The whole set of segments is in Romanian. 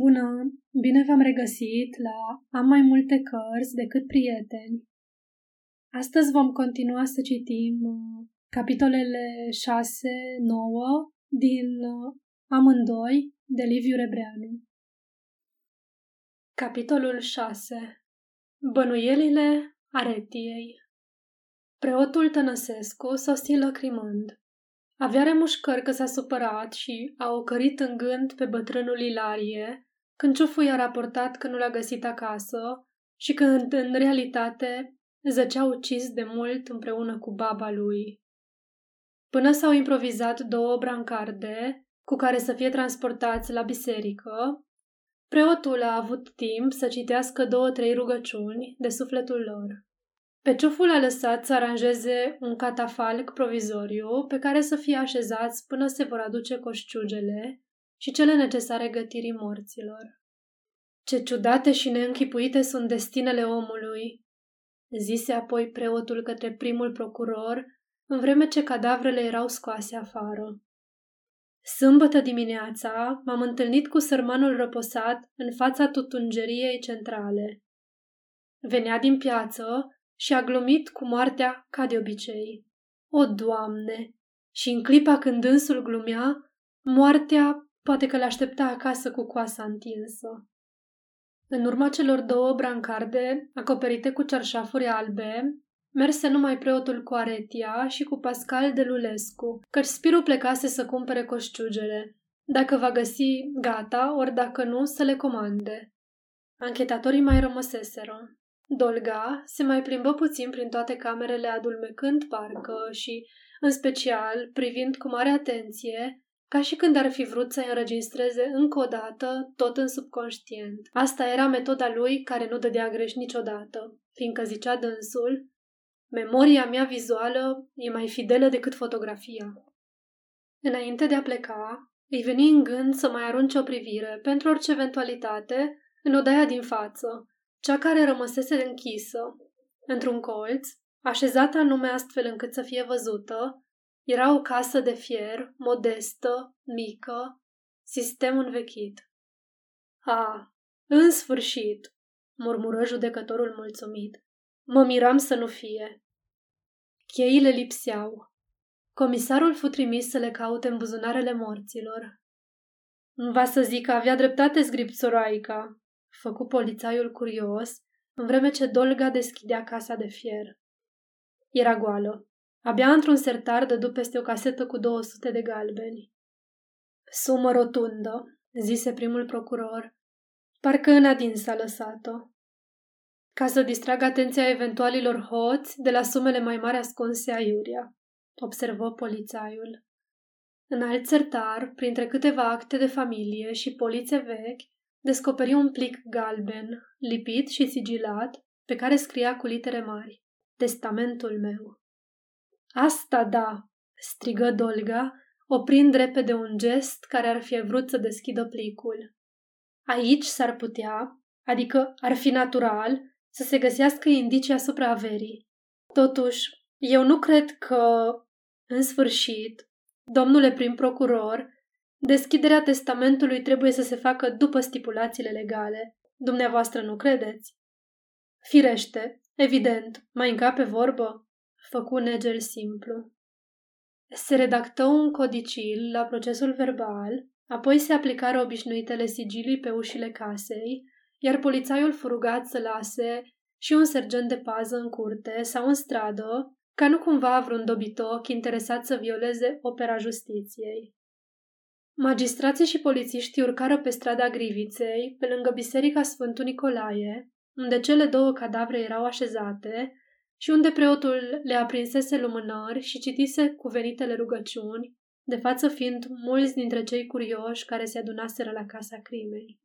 Bună! Bine v-am regăsit la Am mai multe cărți decât prieteni. Astăzi vom continua să citim uh, capitolele 6-9 din uh, Amândoi de Liviu Rebreanu. Capitolul 6 Bănuielile aretiei Preotul Tănăsescu sosi lăcrimând. Avea remușcări că s-a supărat și a ocărit în gând pe bătrânul Ilarie, când ciufu i-a raportat că nu l-a găsit acasă și când, în realitate, zăcea ucis de mult împreună cu baba lui. Până s-au improvizat două brancarde cu care să fie transportați la biserică, preotul a avut timp să citească două-trei rugăciuni de sufletul lor. Pe ciuful a lăsat să aranjeze un catafalc provizoriu pe care să fie așezați până se vor aduce coșciugele și cele necesare gătirii morților. Ce ciudate și neînchipuite sunt destinele omului, zise apoi preotul către primul procuror, în vreme ce cadavrele erau scoase afară. Sâmbătă dimineața m-am întâlnit cu sărmanul răposat în fața tutungeriei centrale. Venea din piață și a glumit cu moartea ca de obicei. O, Doamne! Și în clipa când dânsul glumea, moartea poate că l-aștepta acasă cu coasa întinsă. În urma celor două brancarde, acoperite cu cerșafuri albe, merse numai preotul cu Aretia și cu Pascal de Lulescu, căci Spiru plecase să cumpere coșciugele. Dacă va găsi, gata, ori dacă nu, să le comande. Anchetatorii mai rămăseseră. Dolga se mai plimbă puțin prin toate camerele adulmecând parcă și, în special, privind cu mare atenție, ca și când ar fi vrut să înregistreze încă o dată tot în subconștient. Asta era metoda lui care nu dădea greș niciodată, fiindcă zicea dânsul, memoria mea vizuală e mai fidelă decât fotografia. Înainte de a pleca, îi veni în gând să mai arunce o privire pentru orice eventualitate în odaia din față, cea care rămăsese închisă, într-un colț, așezată anume astfel încât să fie văzută, era o casă de fier, modestă, mică, sistem învechit. A, în sfârșit, murmură judecătorul mulțumit. Mă miram să nu fie. Cheile lipseau. Comisarul fu trimis să le caute în buzunarele morților. Va să zic că avea dreptate zgripțoroaica, făcu polițaiul curios, în vreme ce Dolga deschidea casa de fier. Era goală. Abia într-un sertar dădu peste o casetă cu 200 de galbeni. Sumă rotundă, zise primul procuror. Parcă în adins a lăsat-o. Ca să distragă atenția eventualilor hoți de la sumele mai mari ascunse aiuria, observă polițaiul. În alt sertar, printre câteva acte de familie și polițe vechi, descoperi un plic galben, lipit și sigilat, pe care scria cu litere mari, Testamentul meu. Asta da, strigă Dolga, oprind repede un gest care ar fi vrut să deschidă plicul. Aici s-ar putea, adică ar fi natural, să se găsească indicii asupra averii. Totuși, eu nu cred că, în sfârșit, domnule prim procuror, Deschiderea testamentului trebuie să se facă după stipulațiile legale. Dumneavoastră nu credeți? Firește, evident, mai încape vorbă? Făcu negel simplu. Se redactă un codicil la procesul verbal, apoi se aplicară obișnuitele sigilii pe ușile casei, iar polițaiul fu rugat să lase și un sergent de pază în curte sau în stradă, ca nu cumva vreun dobitoc interesat să violeze opera justiției. Magistrații și polițiștii urcară pe strada Griviței, pe lângă biserica Sfântul Nicolae, unde cele două cadavre erau așezate și unde preotul le aprinsese lumânări și citise cuvenitele rugăciuni, de față fiind mulți dintre cei curioși care se adunaseră la casa crimei.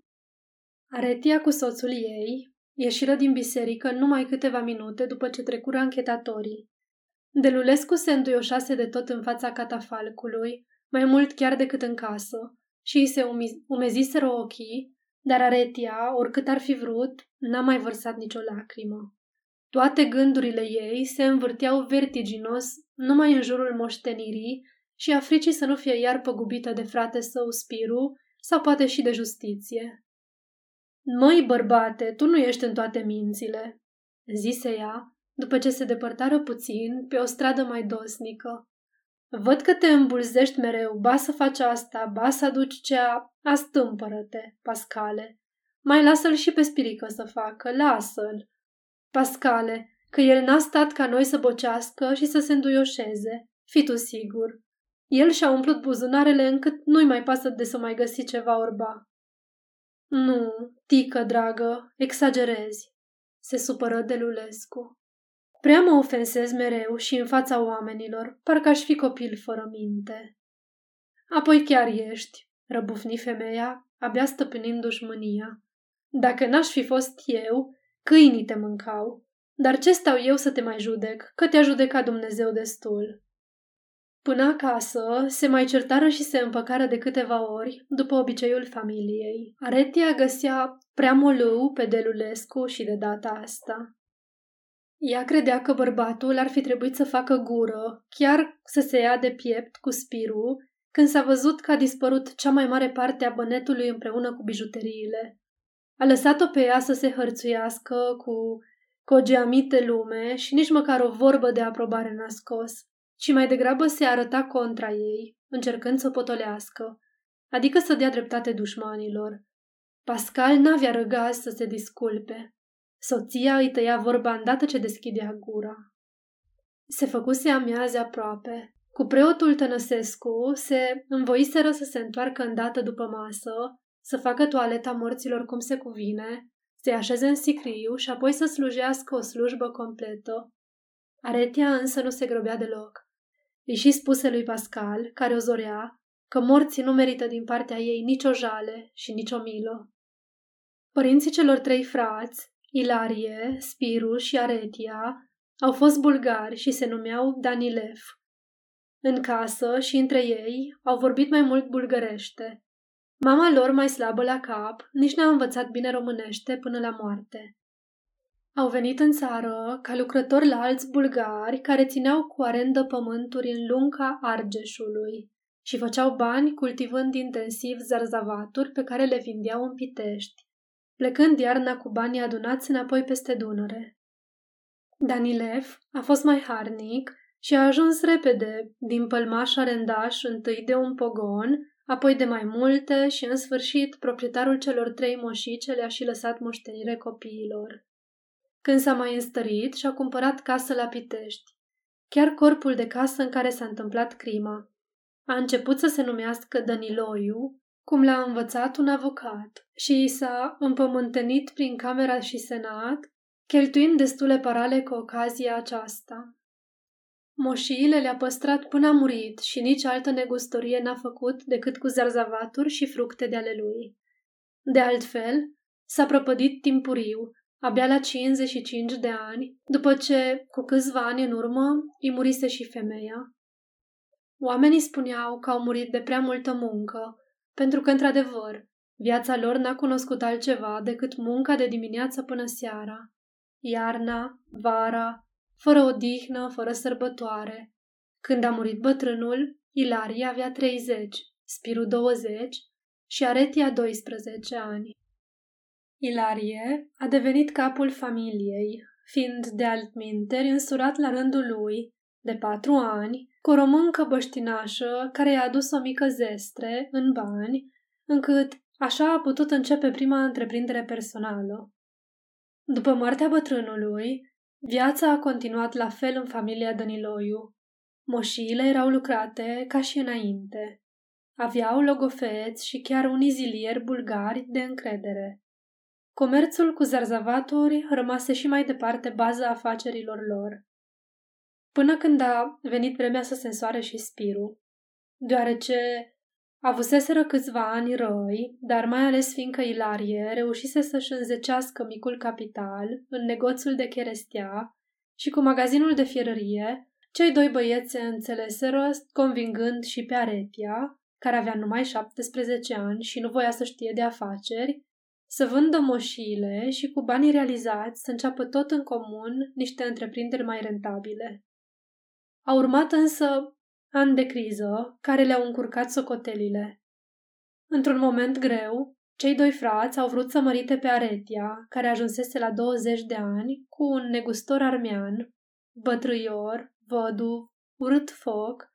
Aretia cu soțul ei ieșiră din biserică numai câteva minute după ce trecură anchetatorii. Delulescu se înduioșase de tot în fața catafalcului, mai mult chiar decât în casă, și îi se umeziseră ochii, dar Aretia, oricât ar fi vrut, n-a mai vărsat nicio lacrimă. Toate gândurile ei se învârteau vertiginos numai în jurul moștenirii și a fricii să nu fie iar păgubită de frate său Spiru sau poate și de justiție. Măi, bărbate, tu nu ești în toate mințile, zise ea, după ce se depărtară puțin pe o stradă mai dosnică. Văd că te îmbulzești mereu, ba să faci asta, ba să aduci cea... Astâmpără-te, Pascale. Mai lasă-l și pe spirică să facă, lasă-l. Pascale, că el n-a stat ca noi să bocească și să se înduioșeze. Fii tu sigur. El și-a umplut buzunarele încât nu-i mai pasă de să mai găsi ceva orba. Nu, tică, dragă, exagerezi, se supără Delulescu. Prea mă ofensez mereu și în fața oamenilor, parcă aș fi copil fără minte. Apoi chiar ești, răbufni femeia, abia stăpânindu-și mânia. Dacă n-aș fi fost eu, câinii te mâncau. Dar ce stau eu să te mai judec, că te-a judecat Dumnezeu destul. Până acasă, se mai certară și se împăcară de câteva ori, după obiceiul familiei. Aretia găsea prea molâu pe Delulescu și de data asta. Ea credea că bărbatul ar fi trebuit să facă gură, chiar să se ia de piept cu spirul, când s-a văzut că a dispărut cea mai mare parte a bănetului împreună cu bijuteriile. A lăsat-o pe ea să se hărțuiască cu, cu o geamite lume și nici măcar o vorbă de aprobare n-a scos, ci mai degrabă se arăta contra ei, încercând să o potolească, adică să dea dreptate dușmanilor. Pascal n-avea răgaz să se disculpe. Soția îi tăia vorba îndată ce deschidea gura. Se făcuse amiaze aproape. Cu preotul Tănăsescu se învoiseră să se întoarcă îndată după masă, să facă toaleta morților cum se cuvine, să-i așeze în sicriu și apoi să slujească o slujbă completă. Aretia însă nu se grobea deloc. Îi și spuse lui Pascal, care o zorea, că morții nu merită din partea ei nicio jale și nicio milă. Părinții celor trei frați, Ilarie, Spiru și Aretia, au fost bulgari și se numeau Danilev. În casă și între ei au vorbit mai mult bulgărește. Mama lor, mai slabă la cap, nici n-a învățat bine românește până la moarte. Au venit în țară ca lucrători la alți bulgari care țineau cu arendă pământuri în lunca Argeșului și făceau bani cultivând intensiv zarzavaturi pe care le vindeau în Pitești plecând iarna cu banii adunați înapoi peste Dunăre. Danilev a fost mai harnic și a ajuns repede din pălmaș arendaș întâi de un pogon, apoi de mai multe și în sfârșit proprietarul celor trei moșice le-a și lăsat moștenire copiilor. Când s-a mai înstărit și-a cumpărat casă la Pitești, chiar corpul de casă în care s-a întâmplat crima. A început să se numească Daniloiu cum l-a învățat un avocat și s-a împământenit prin camera și senat, cheltuind destule parale cu ocazia aceasta. Moșiile le-a păstrat până a murit și nici altă negustorie n-a făcut decât cu zarzavaturi și fructe de ale lui. De altfel, s-a prăpădit timpuriu, abia la 55 de ani, după ce, cu câțiva ani în urmă, îi murise și femeia. Oamenii spuneau că au murit de prea multă muncă, pentru că, într-adevăr, viața lor n-a cunoscut altceva decât munca de dimineață până seara. Iarna, vara, fără odihnă, fără sărbătoare. Când a murit bătrânul, Ilarie avea 30, Spiru 20 și Aretia 12 ani. Ilarie a devenit capul familiei, fiind de altminteri însurat la rândul lui, de patru ani, cu o româncă băștinașă care i-a adus o mică zestre în bani, încât așa a putut începe prima întreprindere personală. După moartea bătrânului, viața a continuat la fel în familia Dăniloiu. Moșiile erau lucrate ca și înainte. Aveau logofeți și chiar unii zilieri bulgari de încredere. Comerțul cu zarzavaturi rămase și mai departe baza afacerilor lor până când a venit vremea să se însoare și Spiru, deoarece avuseseră câțiva ani răi, dar mai ales fiindcă Ilarie reușise să-și înzecească micul capital în negoțul de cherestea și cu magazinul de fierărie, cei doi băieți se înțeleseră convingând și pe Aretia, care avea numai 17 ani și nu voia să știe de afaceri, să vândă moșiile și cu banii realizați să înceapă tot în comun niște întreprinderi mai rentabile. A urmat însă ani de criză care le-au încurcat socotelile. Într-un moment greu, cei doi frați au vrut să mărite pe Aretia, care ajunsese la 20 de ani, cu un negustor armean, bătrâior, vădu, urât foc,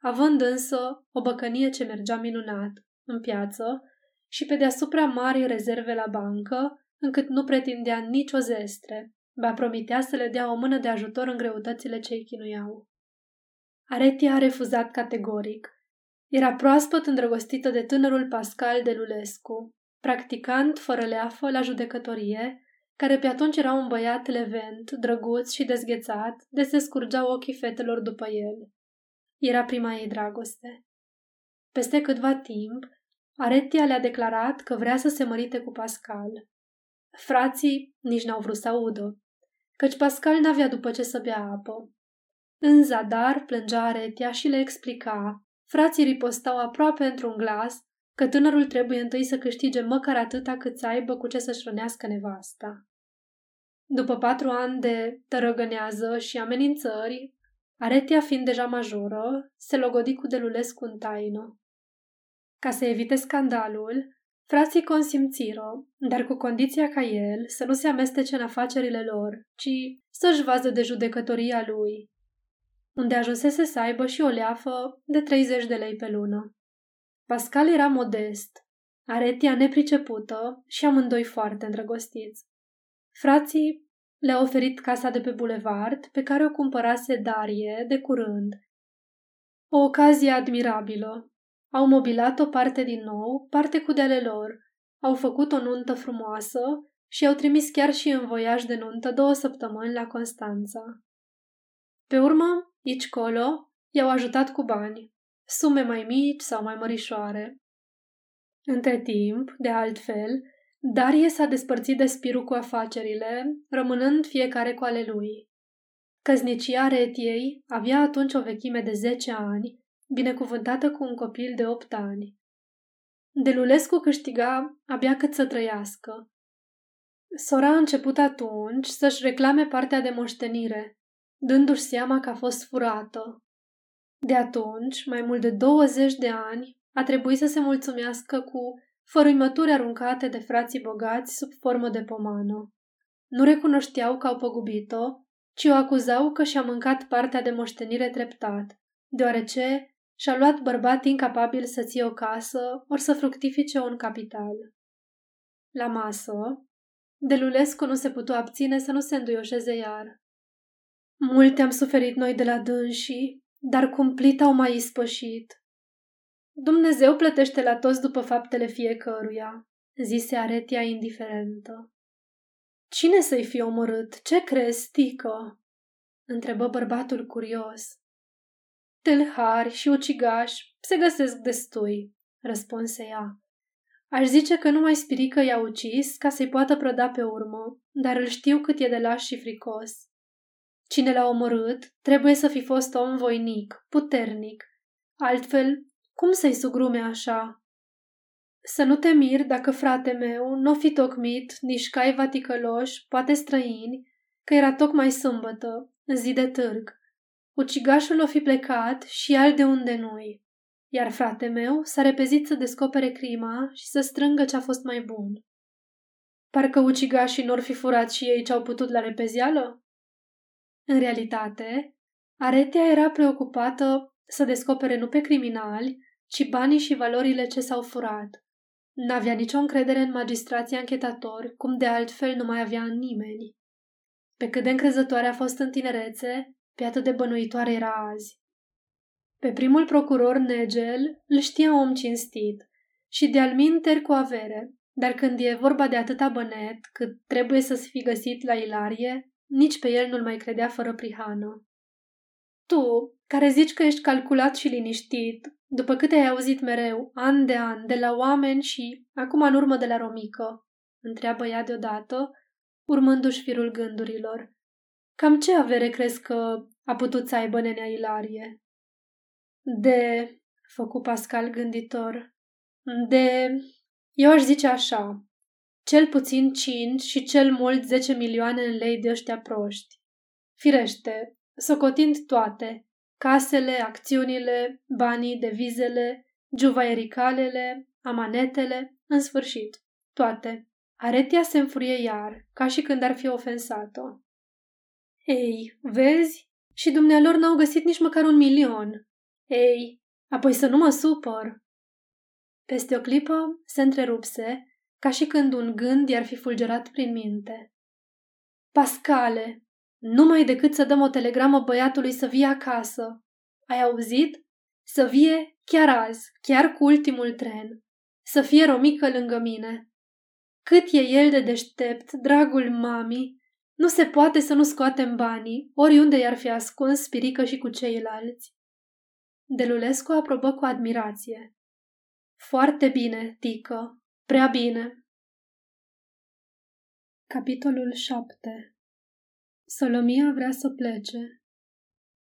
având însă o băcănie ce mergea minunat în piață și pe deasupra mari rezerve la bancă, încât nu pretindea nicio zestre, ba promitea să le dea o mână de ajutor în greutățile ce îi chinuiau. Aretia a refuzat categoric. Era proaspăt îndrăgostită de tânărul Pascal de Lulescu, practicant fără leafă la judecătorie, care pe atunci era un băiat levent, drăguț și dezghețat, de se scurgeau ochii fetelor după el. Era prima ei dragoste. Peste câtva timp, Aretia le-a declarat că vrea să se mărite cu Pascal. Frații nici n-au vrut să audă, căci Pascal n-avea după ce să bea apă. În zadar plângea Aretia și le explica. Frații ripostau aproape într-un glas că tânărul trebuie întâi să câștige măcar atâta cât să aibă cu ce să-și rănească nevasta. După patru ani de tărăgănează și amenințări, Aretia fiind deja majoră, se logodi cu Delulescu în taină. Ca să evite scandalul, frații consimțiră, dar cu condiția ca el să nu se amestece în afacerile lor, ci să-și vază de judecătoria lui, unde ajunsese să aibă și o leafă de 30 de lei pe lună. Pascal era modest, Aretia nepricepută și amândoi foarte îndrăgostiți. Frații le-au oferit casa de pe bulevard, pe care o cumpărase Darie de curând. O ocazie admirabilă. Au mobilat o parte din nou, parte cu de lor. Au făcut o nuntă frumoasă și au trimis chiar și în voiaj de nuntă două săptămâni la Constanța. Pe urmă, aici colo, i-au ajutat cu bani, sume mai mici sau mai mărișoare. Între timp, de altfel, Darie s-a despărțit de Spiru cu afacerile, rămânând fiecare cu ale lui. Căznicia Retiei avea atunci o vechime de zece ani, binecuvântată cu un copil de opt ani. Delulescu câștiga abia cât să trăiască. Sora a început atunci să-și reclame partea de moștenire, dându-și seama că a fost furată. De atunci, mai mult de 20 de ani, a trebuit să se mulțumească cu fărâimături aruncate de frații bogați sub formă de pomană. Nu recunoșteau că au păgubit-o, ci o acuzau că și-a mâncat partea de moștenire treptat, deoarece și-a luat bărbat incapabil să ție o casă ori să fructifice un capital. La masă, Delulescu nu se putu abține să nu se înduioșeze iar. Multe am suferit noi de la dânsii, dar cumplit au mai ispășit. Dumnezeu plătește la toți după faptele fiecăruia, zise Aretia indiferentă. Cine să-i fi omorât? Ce crezi, Tică? întrebă bărbatul curios. Tâlhari și ucigași se găsesc destui, răspunse ea. Aș zice că numai spirică i-a ucis ca să-i poată prăda pe urmă, dar îl știu cât e de laș și fricos. Cine l-a omorât trebuie să fi fost om voinic, puternic. Altfel, cum să-i sugrume așa? Să nu te mir dacă frate meu nu fi tocmit nici cai vaticăloși, poate străini, că era tocmai sâmbătă, zi de târg. Ucigașul o fi plecat și al de unde nu-i. Iar frate meu s-a repezit să descopere crima și să strângă ce-a fost mai bun. Parcă ucigașii n-or fi furat și ei ce-au putut la repezială? În realitate, Aretia era preocupată să descopere nu pe criminali, ci banii și valorile ce s-au furat. N-avea nicio încredere în magistrații anchetatori, cum de altfel nu mai avea în nimeni. Pe cât de încrezătoare a fost în tinerețe, pe atât de bănuitoare era azi. Pe primul procuror Negel îl știa om cinstit și de-al cu avere, dar când e vorba de atâta bănet cât trebuie să fi găsit la Ilarie, nici pe el nu-l mai credea fără prihană. Tu, care zici că ești calculat și liniștit, după câte ai auzit mereu, an de an, de la oameni și acum în urmă de la romică, întreabă ea deodată, urmându-și firul gândurilor. Cam ce avere crezi că a putut să aibă nenea Ilarie? De, făcu Pascal gânditor, de, eu aș zice așa, cel puțin 5 și cel mult 10 milioane în lei de ăștia proști. Firește, socotind toate, casele, acțiunile, banii, devizele, juvaiericalele, amanetele, în sfârșit, toate. Aretia se înfurie iar, ca și când ar fi ofensat-o. Ei, vezi? Și dumnealor n-au găsit nici măcar un milion. Ei, apoi să nu mă supăr. Peste o clipă se întrerupse, ca și când un gând i-ar fi fulgerat prin minte. Pascale, numai decât să dăm o telegramă băiatului să vie acasă. Ai auzit? Să vie chiar azi, chiar cu ultimul tren. Să fie romică lângă mine. Cât e el de deștept, dragul mami, nu se poate să nu scoatem banii, oriunde i-ar fi ascuns spirică și cu ceilalți. Delulescu aprobă cu admirație. Foarte bine, Tică, prea bine. Capitolul 7 Solomia vrea să plece.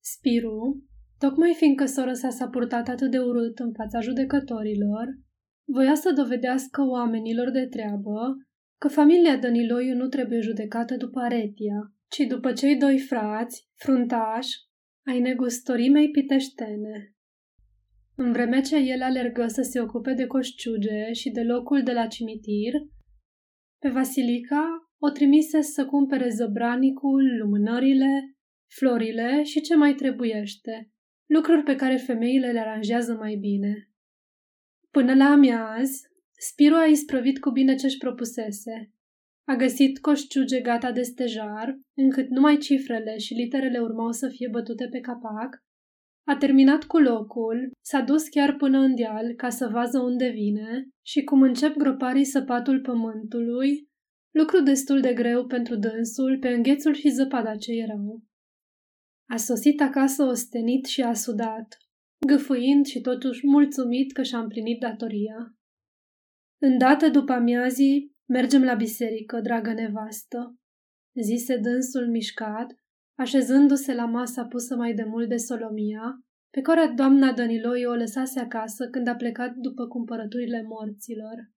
Spiru, tocmai fiindcă sora sa s-a purtat atât de urât în fața judecătorilor, voia să dovedească oamenilor de treabă că familia Dăniloiu nu trebuie judecată după Aretia, ci după cei doi frați, fruntași, ai negustorimei piteștene. În vreme ce el alergă să se ocupe de coșciuge și de locul de la cimitir, pe Vasilica o trimise să cumpere zăbranicul, lumânările, florile și ce mai trebuiește, lucruri pe care femeile le aranjează mai bine. Până la amiaz, Spiru a isprăvit cu bine ce-și propusese. A găsit coșciuge gata de stejar, încât numai cifrele și literele urmau să fie bătute pe capac, a terminat cu locul, s-a dus chiar până în deal ca să vază unde vine și cum încep groparii săpatul pământului, lucru destul de greu pentru dânsul pe înghețul și zăpada ce erau. A sosit acasă ostenit și a sudat, gâfâind și totuși mulțumit că și-a împlinit datoria. Îndată după amiazii, mergem la biserică, dragă nevastă, zise dânsul mișcat, așezându-se la masa pusă mai de mult de Solomia, pe care doamna Daniloi o lăsase acasă când a plecat după cumpărăturile morților.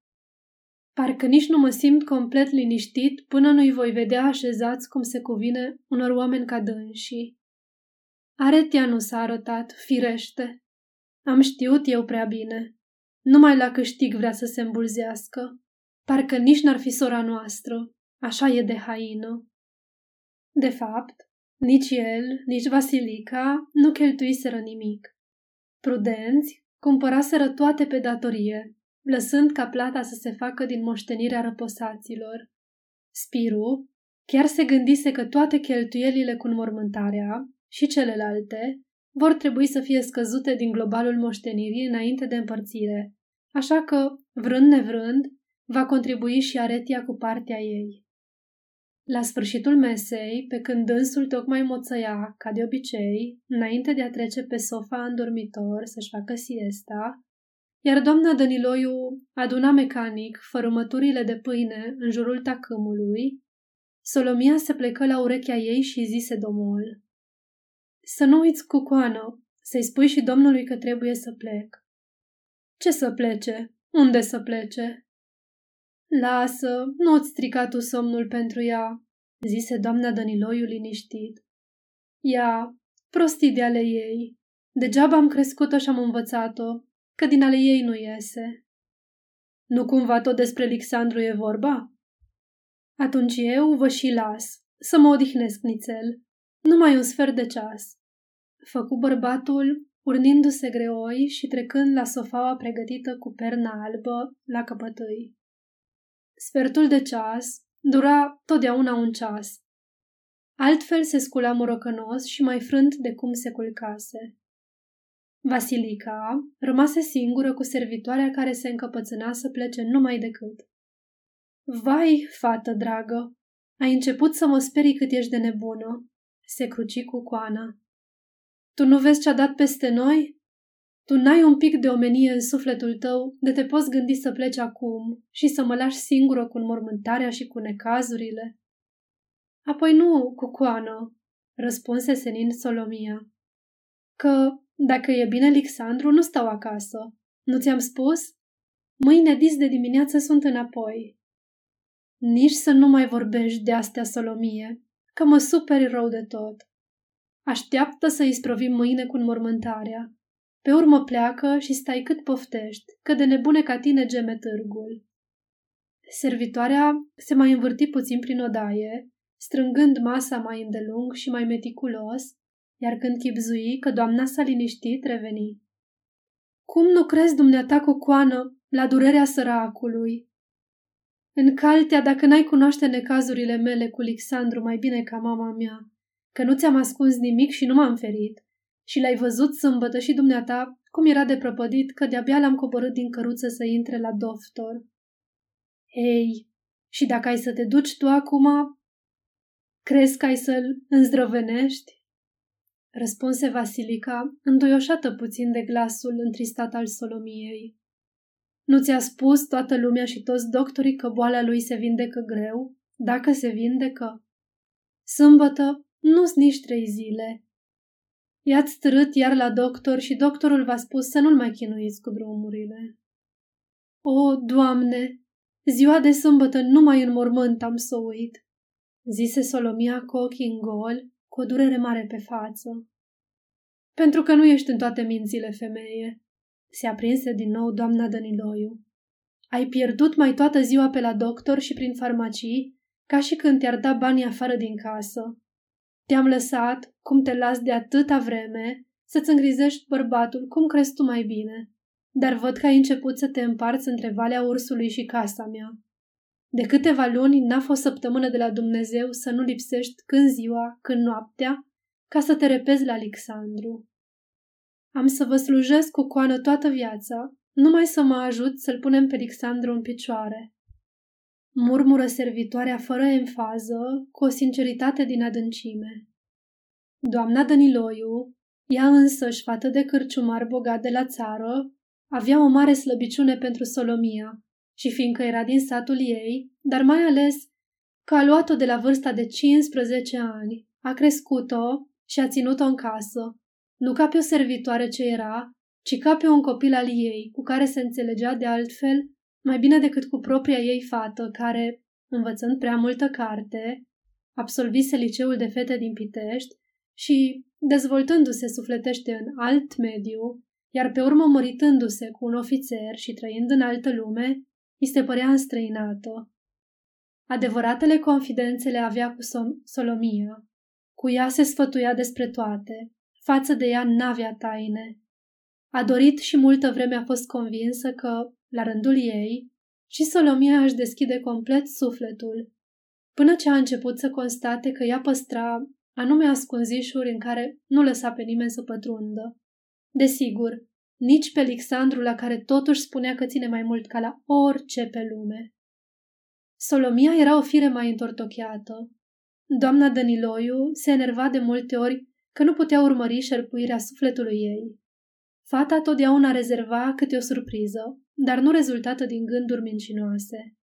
Parcă nici nu mă simt complet liniștit până nu-i voi vedea așezați cum se cuvine unor oameni ca dânsii. Aretia nu s-a arătat, firește. Am știut eu prea bine. Numai la câștig vrea să se îmbulzească. Parcă nici n-ar fi sora noastră. Așa e de haină. De fapt, nici el, nici Vasilica nu cheltuiseră nimic. Prudenți, cumpăraseră toate pe datorie, lăsând ca plata să se facă din moștenirea răposaților. Spiru chiar se gândise că toate cheltuielile cu înmormântarea și celelalte vor trebui să fie scăzute din globalul moștenirii înainte de împărțire, așa că, vrând nevrând, va contribui și Aretia cu partea ei. La sfârșitul mesei, pe când dânsul tocmai moțăia, ca de obicei, înainte de a trece pe sofa în dormitor să-și facă siesta, iar doamna Dăniloiu aduna mecanic fărâmăturile de pâine în jurul tacâmului, Solomia se plecă la urechea ei și zise domol. Să nu uiți cu coană, să-i spui și domnului că trebuie să plec. Ce să plece? Unde să plece? Lasă, nu-ți strica tu somnul pentru ea, zise doamna Dăniloiu liniștit. Ea, prostii de ale ei. Degeaba am crescut-o și am învățat-o, că din ale ei nu iese. Nu cumva tot despre Alexandru e vorba? Atunci eu vă și las, să mă odihnesc nițel, numai un sfert de ceas. Făcu bărbatul, urnindu-se greoi și trecând la sofaua pregătită cu perna albă la căpătâi. Sfertul de ceas dura totdeauna un ceas. Altfel se scula morocănos și mai frânt de cum se culcase. Vasilica rămase singură cu servitoarea care se încăpățâna să plece numai decât. Vai, fată dragă, ai început să mă sperii cât ești de nebună, se cruci cu coana. Tu nu vezi ce-a dat peste noi? Tu n-ai un pic de omenie în sufletul tău de te poți gândi să pleci acum și să mă lași singură cu înmormântarea și cu necazurile? Apoi nu, cu coană, răspunse senin Solomia. Că, dacă e bine, Alexandru, nu stau acasă. Nu ți-am spus? Mâine dis de dimineață sunt înapoi. Nici să nu mai vorbești de astea, Solomie, că mă superi rău de tot. Așteaptă să îi sprovim mâine cu înmormântarea. Pe urmă pleacă și stai cât poftești, că de nebune ca tine geme târgul. Servitoarea se mai învârti puțin prin odaie, strângând masa mai îndelung și mai meticulos, iar când chipzui că doamna s-a liniștit, reveni. Cum nu crezi dumneata cu coană la durerea săracului? În caltea, dacă n-ai cunoaște necazurile mele cu Alexandru mai bine ca mama mea, că nu ți-am ascuns nimic și nu m-am ferit, și l-ai văzut sâmbătă și dumneata cum era de prăpădit că de-abia l-am coborât din căruță să intre la doctor. Ei, și dacă ai să te duci tu acum, crezi că ai să-l înzdrăvenești? Răspunse Vasilica, înduioșată puțin de glasul întristat al Solomiei. Nu ți-a spus toată lumea și toți doctorii că boala lui se vindecă greu, dacă se vindecă? Sâmbătă nu-s nici trei zile. I-ați târât iar la doctor și doctorul v-a spus să nu-l mai chinuiți cu drumurile. O, Doamne, ziua de sâmbătă numai în mormânt am să uit, zise Solomia cu ochii în gol, cu o durere mare pe față. Pentru că nu ești în toate mințile, femeie, se aprinse din nou doamna Dăniloiu. Ai pierdut mai toată ziua pe la doctor și prin farmacii, ca și când te-ar da banii afară din casă. Te-am lăsat, cum te las de atâta vreme, să-ți îngrizești bărbatul cum crezi tu mai bine. Dar văd că ai început să te împarți între Valea Ursului și casa mea. De câteva luni n-a fost săptămână de la Dumnezeu să nu lipsești când ziua, când noaptea, ca să te repezi la Alexandru. Am să vă slujesc cu coană toată viața, numai să mă ajut să-l punem pe Alexandru în picioare. Murmură servitoarea fără enfază, cu o sinceritate din adâncime. Doamna Dăniloiu, ea însăși șfată de cârciumar bogat de la țară, avea o mare slăbiciune pentru Solomia și fiindcă era din satul ei, dar mai ales că a luat-o de la vârsta de 15 ani, a crescut-o și a ținut-o în casă, nu ca pe o servitoare ce era, ci ca pe un copil al ei, cu care se înțelegea de altfel mai bine decât cu propria ei fată, care, învățând prea multă carte, absolvise liceul de fete din Pitești și, dezvoltându-se sufletește în alt mediu, iar pe urmă măritându-se cu un ofițer și trăind în altă lume, îi se părea înstrăinată. Adevăratele confidențe le avea cu Solomia. Cu ea se sfătuia despre toate. Față de ea n-avea taine. A dorit și multă vreme a fost convinsă că, la rândul ei, și Solomia își deschide complet sufletul, până ce a început să constate că ea păstra anume ascunzișuri în care nu lăsa pe nimeni să pătrundă. Desigur, nici pe Alexandru la care totuși spunea că ține mai mult ca la orice pe lume. Solomia era o fire mai întortocheată. Doamna Dăniloiu se enerva de multe ori că nu putea urmări șerpuirea sufletului ei. Fata totdeauna rezerva câte o surpriză, dar nu rezultată din gânduri mincinoase.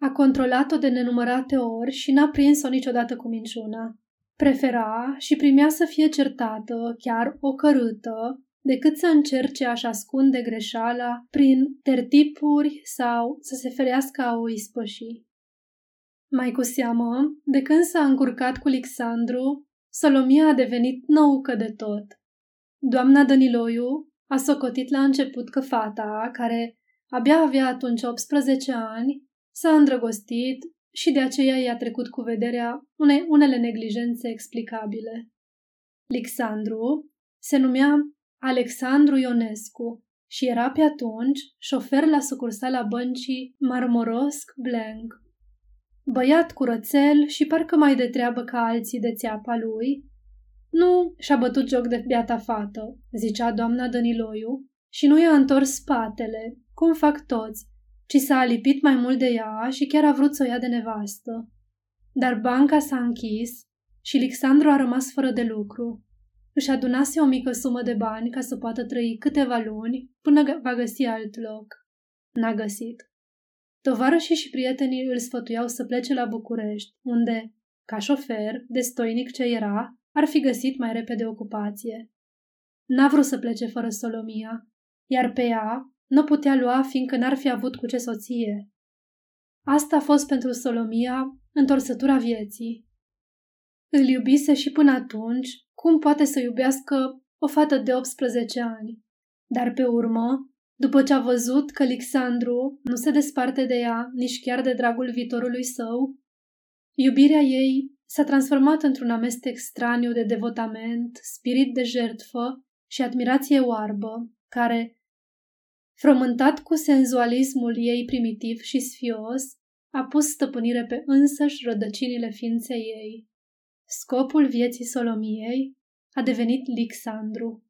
A controlat-o de nenumărate ori și n-a prins-o niciodată cu minciuna. Prefera și primea să fie certată, chiar o cărâtă, decât să încerce a-și ascunde greșeala prin tertipuri sau să se ferească a o ispăși. Mai cu seamă, de când s-a încurcat cu Alexandru, Solomia a devenit noucă de tot. Doamna Dăniloiu a socotit la început că fata, care abia avea atunci 18 ani, s-a îndrăgostit și de aceea i-a trecut cu vederea une, unele neglijențe explicabile. Alexandru se numea Alexandru Ionescu și era pe atunci șofer la sucursala băncii Marmorosc Blank. Băiat curățel și parcă mai de treabă ca alții de țeapa lui, nu și-a bătut joc de beata fată, zicea doamna Dăniloiu, și nu i-a întors spatele, cum fac toți, ci s-a alipit mai mult de ea și chiar a vrut să o ia de nevastă. Dar banca s-a închis și Alexandru a rămas fără de lucru. Își adunase o mică sumă de bani ca să poată trăi câteva luni până va găsi alt loc. N-a găsit. Tovarășii și prietenii îl sfătuiau să plece la București, unde, ca șofer, destoinic ce era, ar fi găsit mai repede ocupație. N-a vrut să plece fără Solomia, iar pe ea nu putea lua fiindcă n-ar fi avut cu ce soție. Asta a fost pentru Solomia întorsătura vieții. Îl iubise și până atunci, cum poate să iubească o fată de 18 ani. Dar pe urmă, După ce a văzut că Alexandru nu se desparte de ea nici chiar de dragul viitorului său, iubirea ei s-a transformat într-un amestec straniu de devotament, spirit de jertfă și admirație oarbă, care, frământat cu senzualismul ei primitiv și sfios, a pus stăpânire pe însăși rădăcinile ființei ei. Scopul vieții Solomiei a devenit Lixandru.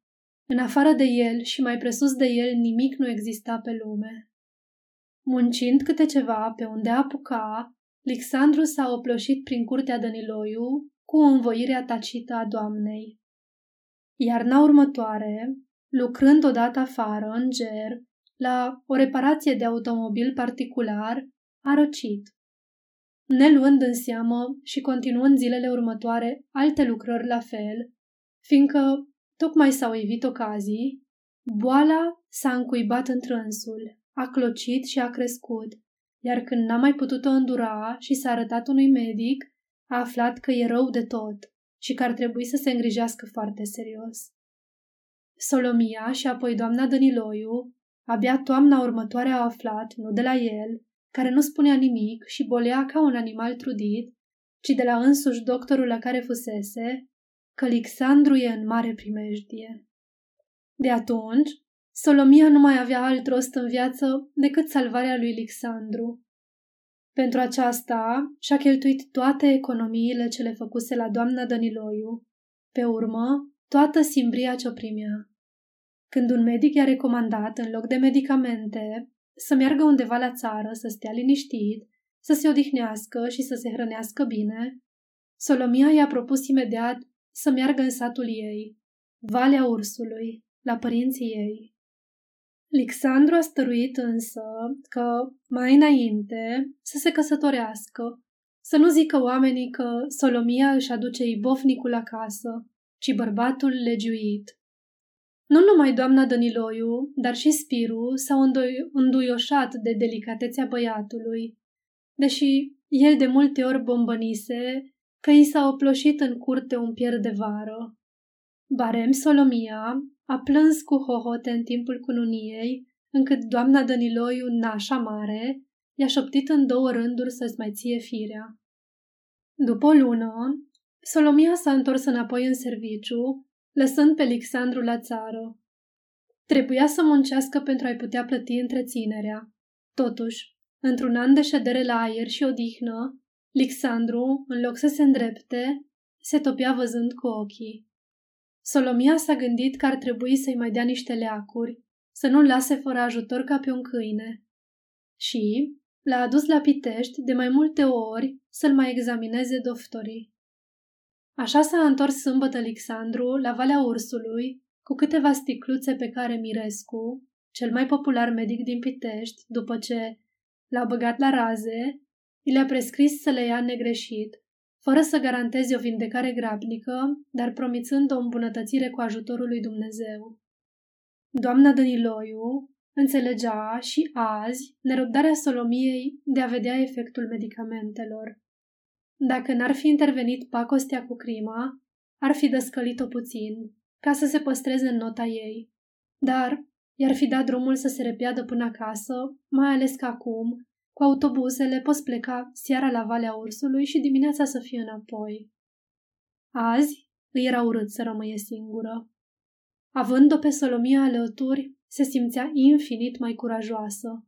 În afară de el și mai presus de el nimic nu exista pe lume. Muncind câte ceva pe unde apuca, Lixandru s-a oploșit prin curtea Dăniloiu cu o învoire tacită a doamnei. Iarna următoare, lucrând odată afară, în ger, la o reparație de automobil particular, a răcit. Neluând în seamă și continuând zilele următoare alte lucrări la fel, fiindcă tocmai s-au evit ocazii, boala s-a încuibat în trânsul, a clocit și a crescut, iar când n-a mai putut-o îndura și s-a arătat unui medic, a aflat că e rău de tot și că ar trebui să se îngrijească foarte serios. Solomia și apoi doamna Dăniloiu, abia toamna următoare au aflat, nu de la el, care nu spunea nimic și bolea ca un animal trudit, ci de la însuși doctorul la care fusese, că Alexandru e în mare primejdie. De atunci, Solomia nu mai avea alt rost în viață decât salvarea lui Alexandru. Pentru aceasta și-a cheltuit toate economiile ce le făcuse la doamna Dăniloiu, pe urmă toată simbria ce o primea. Când un medic i-a recomandat, în loc de medicamente, să meargă undeva la țară, să stea liniștit, să se odihnească și să se hrănească bine, Solomia i-a propus imediat să meargă în satul ei, Valea Ursului, la părinții ei. Alexandru a stăruit însă că, mai înainte, să se căsătorească, să nu zică oamenii că Solomia își aduce ibofnicul acasă, ci bărbatul legiuit. Nu numai doamna Dăniloiu, dar și Spiru s-au înduioșat de delicatețea băiatului, deși el de multe ori bombănise că i s-a oploșit în curte un pier de vară. Barem Solomia a plâns cu hohote în timpul cununiei, încât doamna Dăniloiu, nașa mare, i-a șoptit în două rânduri să-ți mai ție firea. După o lună, Solomia s-a întors înapoi în serviciu, lăsând pe Alexandru la țară. Trebuia să muncească pentru a-i putea plăti întreținerea. Totuși, într-un an de ședere la aer și odihnă, Alexandru, în loc să se îndrepte, se topea văzând cu ochii. Solomia s-a gândit că ar trebui să-i mai dea niște leacuri, să nu-l lase fără ajutor ca pe un câine. Și l-a adus la Pitești de mai multe ori să-l mai examineze doctorii. Așa s-a întors sâmbătă Alexandru la Valea Ursului cu câteva sticluțe pe care Mirescu, cel mai popular medic din Pitești, după ce l-a băgat la raze, i le-a prescris să le ia negreșit fără să garanteze o vindecare grabnică, dar promițând o îmbunătățire cu ajutorul lui Dumnezeu. Doamna Dăniloiu înțelegea și azi nerăbdarea Solomiei de a vedea efectul medicamentelor. Dacă n-ar fi intervenit pacostea cu crima, ar fi dăscălit-o puțin, ca să se păstreze în nota ei. Dar i-ar fi dat drumul să se repiadă până acasă, mai ales că acum, cu autobuzele poți pleca seara la Valea Ursului și dimineața să fie înapoi. Azi îi era urât să rămâie singură. Având-o pe Solomia alături, se simțea infinit mai curajoasă,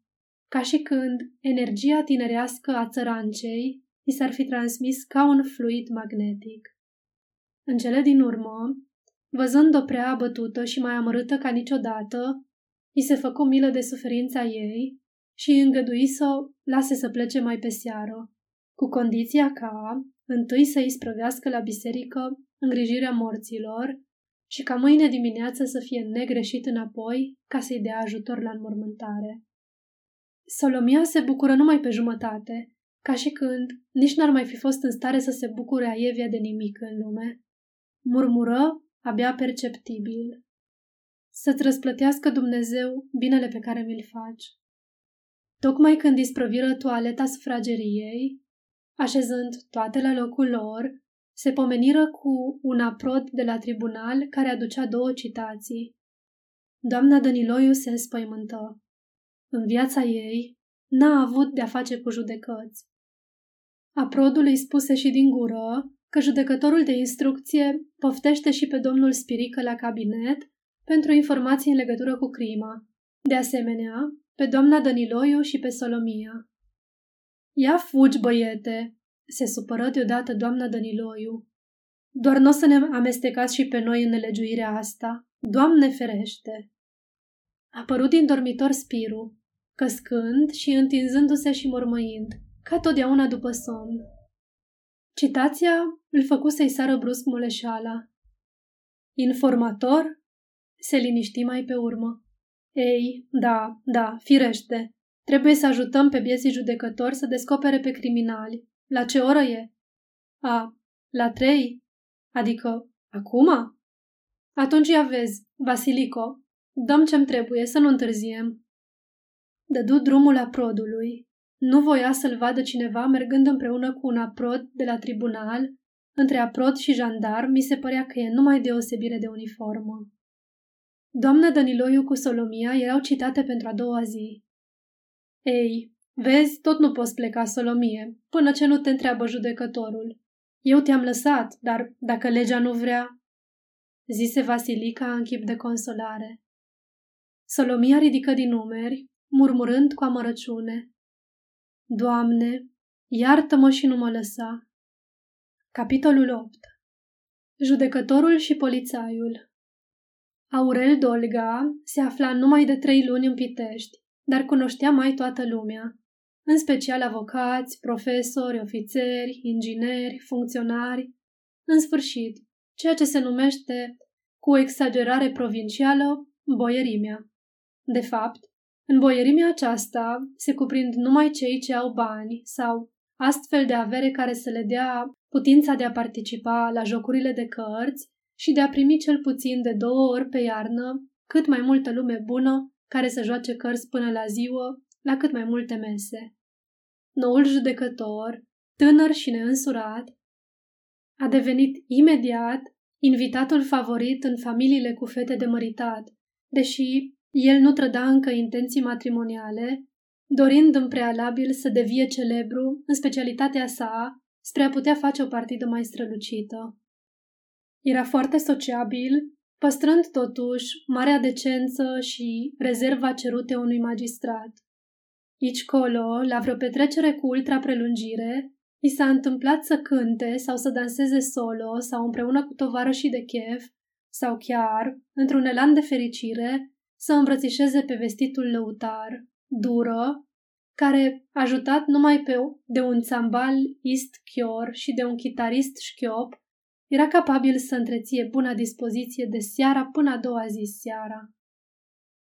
ca și când energia tinerească a țărancei i s-ar fi transmis ca un fluid magnetic. În cele din urmă, văzând-o prea abătută și mai amărâtă ca niciodată, i se făcu milă de suferința ei și îi îngădui să o lase să plece mai pe seară, cu condiția ca întâi să îi sprăvească la biserică îngrijirea morților și ca mâine dimineață să fie negreșit înapoi ca să-i dea ajutor la înmormântare. Solomia se bucură numai pe jumătate, ca și când nici n-ar mai fi fost în stare să se bucure a Evia de nimic în lume. Murmură abia perceptibil. Să-ți răsplătească Dumnezeu binele pe care mi-l faci. Tocmai când isprăviră toaleta sufrageriei, așezând toate la locul lor, se pomeniră cu un aprod de la tribunal care aducea două citații. doamna Dăniloiu se înspăimântă. În viața ei n-a avut de-a face cu judecăți. Aprodul îi spuse și din gură că judecătorul de instrucție poftește și pe domnul Spirică la cabinet pentru informații în legătură cu crima. De asemenea, pe doamna Dăniloiu și pe Solomia. Ia fugi, băiete, se supără deodată doamna Dăniloiu. Doar nu o să ne amestecați și pe noi în nelegiuirea asta. Doamne ferește! A apărut din dormitor Spiru, căscând și întinzându-se și mormăind, ca totdeauna după somn. Citația îl făcu să-i sară brusc muleșala. Informator? Se liniști mai pe urmă. Ei, da, da, firește. Trebuie să ajutăm pe biesii judecători să descopere pe criminali. La ce oră e? A, la trei? Adică, acum? Atunci ia vezi, Vasilico, dăm ce-mi trebuie, să nu întârziem. Dădu drumul aprodului. Nu voia să-l vadă cineva mergând împreună cu un aprod de la tribunal. Între aprod și jandarm mi se părea că e numai deosebire de uniformă. Doamna Dăniloiu cu Solomia erau citate pentru a doua zi. Ei, vezi, tot nu poți pleca, Solomie, până ce nu te întreabă judecătorul. Eu te-am lăsat, dar dacă legea nu vrea... Zise Vasilica în chip de consolare. Solomia ridică din numeri, murmurând cu amărăciune. Doamne, iartă-mă și nu mă lăsa. Capitolul 8 Judecătorul și polițaiul Aurel Dolga se afla numai de trei luni în Pitești, dar cunoștea mai toată lumea, în special avocați, profesori, ofițeri, ingineri, funcționari, în sfârșit, ceea ce se numește, cu o exagerare provincială, boierimea. De fapt, în boierimea aceasta se cuprind numai cei ce au bani sau astfel de avere care să le dea putința de a participa la jocurile de cărți și de a primi cel puțin de două ori pe iarnă cât mai multă lume bună care să joace cărți până la ziua la cât mai multe mese. Noul judecător, tânăr și neînsurat, a devenit imediat invitatul favorit în familiile cu fete de măritat, deși el nu trăda încă intenții matrimoniale, dorind în prealabil să devie celebru în specialitatea sa spre a putea face o partidă mai strălucită. Era foarte sociabil, păstrând totuși marea decență și rezerva cerute unui magistrat. Aici colo, la vreo petrecere cu ultra prelungire, i s-a întâmplat să cânte sau să danseze solo sau împreună cu tovarășii de chef, sau chiar, într-un elan de fericire, să îmbrățișeze pe vestitul lăutar, dură, care, ajutat numai pe, de un țambal ist chior și de un chitarist șchiop, era capabil să întreție buna dispoziție de seara până a doua zi seara.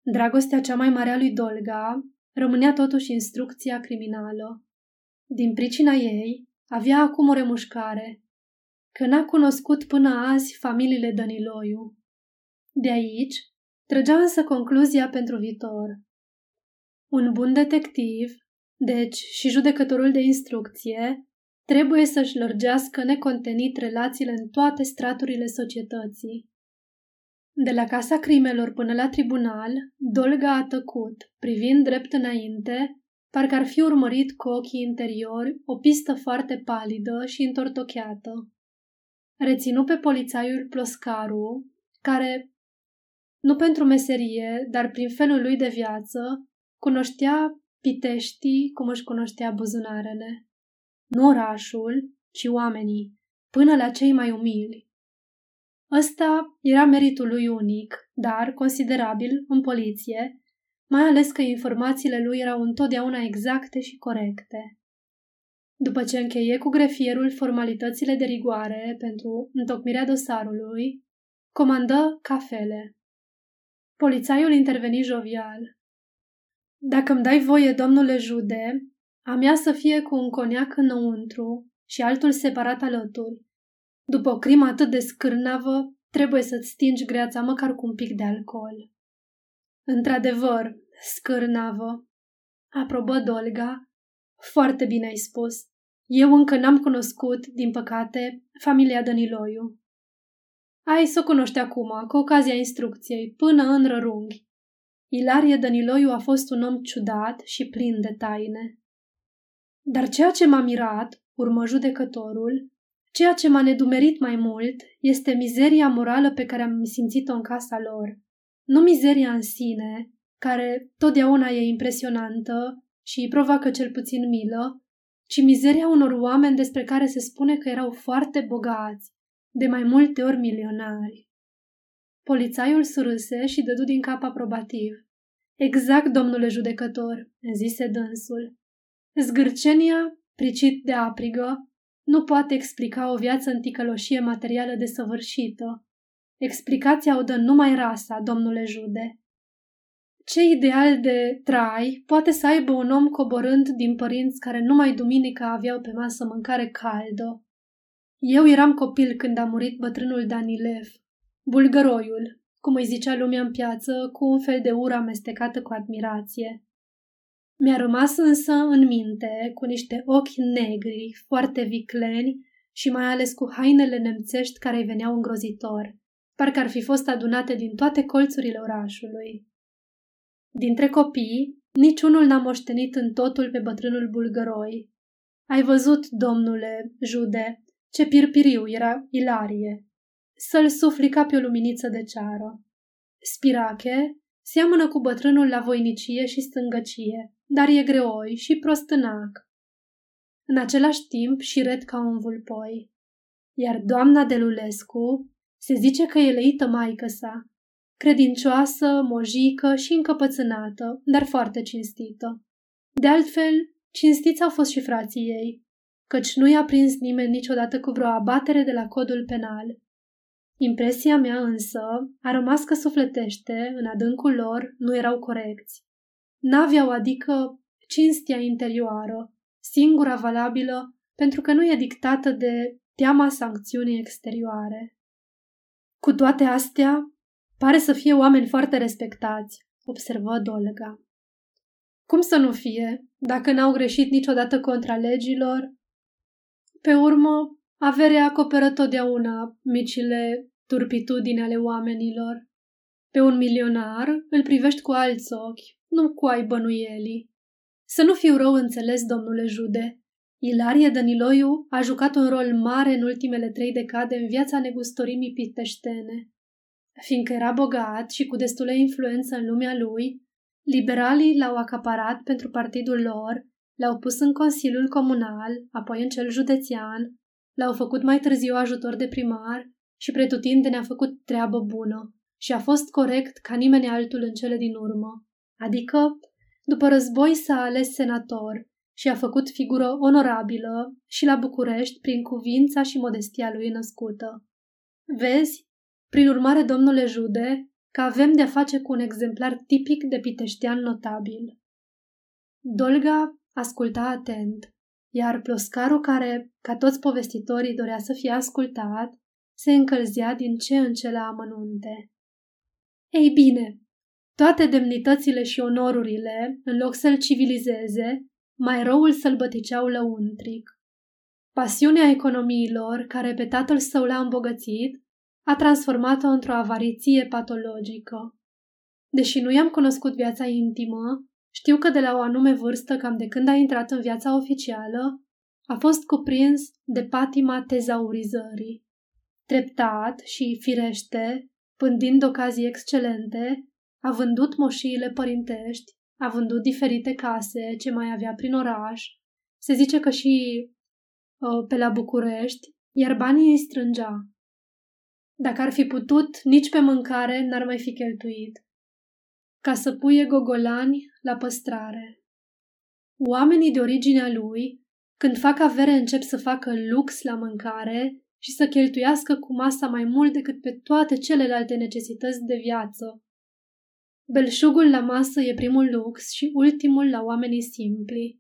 Dragostea cea mai mare a lui Dolga rămânea totuși instrucția criminală. Din pricina ei, avea acum o remușcare, că n-a cunoscut până azi familiile Dăniloiu. De aici, trăgea însă concluzia pentru viitor. Un bun detectiv, deci și judecătorul de instrucție, trebuie să-și lărgească necontenit relațiile în toate straturile societății. De la casa crimelor până la tribunal, Dolga a tăcut, privind drept înainte, parcă ar fi urmărit cu ochii interiori o pistă foarte palidă și întortocheată. Reținu pe polițaiul Ploscaru, care, nu pentru meserie, dar prin felul lui de viață, cunoștea Piteștii cum își cunoștea buzunarele nu orașul, ci oamenii, până la cei mai umili. Ăsta era meritul lui unic, dar considerabil în poliție, mai ales că informațiile lui erau întotdeauna exacte și corecte. După ce încheie cu grefierul formalitățile de rigoare pentru întocmirea dosarului, comandă cafele. Polițaiul interveni jovial. Dacă îmi dai voie, domnule Jude, a mea să fie cu un coniac înăuntru și altul separat alături. După o crimă atât de scârnavă, trebuie să-ți stingi greața măcar cu un pic de alcool. Într-adevăr, scârnavă, aprobă Dolga. Foarte bine ai spus. Eu încă n-am cunoscut, din păcate, familia Dăniloiu. Ai să o cunoști acum, cu ocazia instrucției, până în rărunghi. Ilarie Dăniloiu a fost un om ciudat și plin de taine. Dar ceea ce m-a mirat, urmă judecătorul, ceea ce m-a nedumerit mai mult este mizeria morală pe care am simțit-o în casa lor. Nu mizeria în sine, care totdeauna e impresionantă și îi provoacă cel puțin milă, ci mizeria unor oameni despre care se spune că erau foarte bogați, de mai multe ori milionari. Polițaiul surâse și dădu din cap aprobativ. Exact, domnule judecător, zise dânsul. Zgârcenia, pricit de aprigă, nu poate explica o viață în ticăloșie materială desăvârșită. Explicația o dă numai rasa, domnule jude. Ce ideal de trai poate să aibă un om coborând din părinți care numai duminica aveau pe masă mâncare caldă? Eu eram copil când a murit bătrânul Danilev, bulgăroiul, cum îi zicea lumea în piață, cu un fel de ură amestecată cu admirație. Mi-a rămas însă în minte, cu niște ochi negri, foarte vicleni și mai ales cu hainele nemțești care îi veneau îngrozitor, parcă ar fi fost adunate din toate colțurile orașului. Dintre copii, niciunul n-a moștenit în totul pe bătrânul bulgăroi. Ai văzut, domnule, jude, ce pirpiriu era Ilarie. Să-l sufli ca pe o luminiță de ceară. Spirache seamănă cu bătrânul la voinicie și stângăcie, dar e greoi și prostânac. În același timp și red ca un vulpoi. Iar doamna de Lulescu se zice că e leită maică sa, credincioasă, mojică și încăpățânată, dar foarte cinstită. De altfel, cinstiți au fost și frații ei, căci nu i-a prins nimeni niciodată cu vreo abatere de la codul penal. Impresia mea însă a rămas că sufletește, în adâncul lor, nu erau corecți. N-aveau adică cinstia interioară, singura valabilă, pentru că nu e dictată de teama sancțiunii exterioare. Cu toate astea, pare să fie oameni foarte respectați, observă Dolga. Cum să nu fie, dacă n-au greșit niciodată contra legilor? Pe urmă, averea acoperă totdeauna micile turpitudini ale oamenilor. Pe un milionar îl privești cu alți ochi, nu cu ai bănuielii. Să nu fiu rău înțeles, domnule Jude. Ilarie Dăniloiu a jucat un rol mare în ultimele trei decade în viața negustorimii piteștene. Fiindcă era bogat și cu destulă influență în lumea lui, liberalii l-au acaparat pentru partidul lor, l-au pus în Consiliul Comunal, apoi în cel județean, l-au făcut mai târziu ajutor de primar și pretutinde ne-a făcut treabă bună și a fost corect ca nimeni altul în cele din urmă. Adică, după război s-a ales senator și a făcut figură onorabilă și la București prin cuvința și modestia lui născută. Vezi, prin urmare, domnule Jude, că avem de-a face cu un exemplar tipic de piteștean notabil. Dolga asculta atent, iar ploscarul care, ca toți povestitorii, dorea să fie ascultat, se încălzea din ce în ce la amănunte. Ei bine, toate demnitățile și onorurile, în loc să-l civilizeze, mai rău îl sălbăticeau lăuntric. Pasiunea economiilor, care pe tatăl său l-a îmbogățit, a transformat-o într-o avariție patologică. Deși nu i-am cunoscut viața intimă, știu că de la o anume vârstă, cam de când a intrat în viața oficială, a fost cuprins de patima tezaurizării. Treptat și firește, pândind ocazii excelente, a vândut moșiile părintești, a vândut diferite case ce mai avea prin oraș. Se zice că și uh, pe la București, iar banii îi strângea. Dacă ar fi putut, nici pe mâncare n-ar mai fi cheltuit. Ca să puie gogolani la păstrare. Oamenii de originea lui, când fac avere, încep să facă lux la mâncare și să cheltuiască cu masa mai mult decât pe toate celelalte necesități de viață. Belșugul la masă e primul lux și ultimul la oamenii simpli.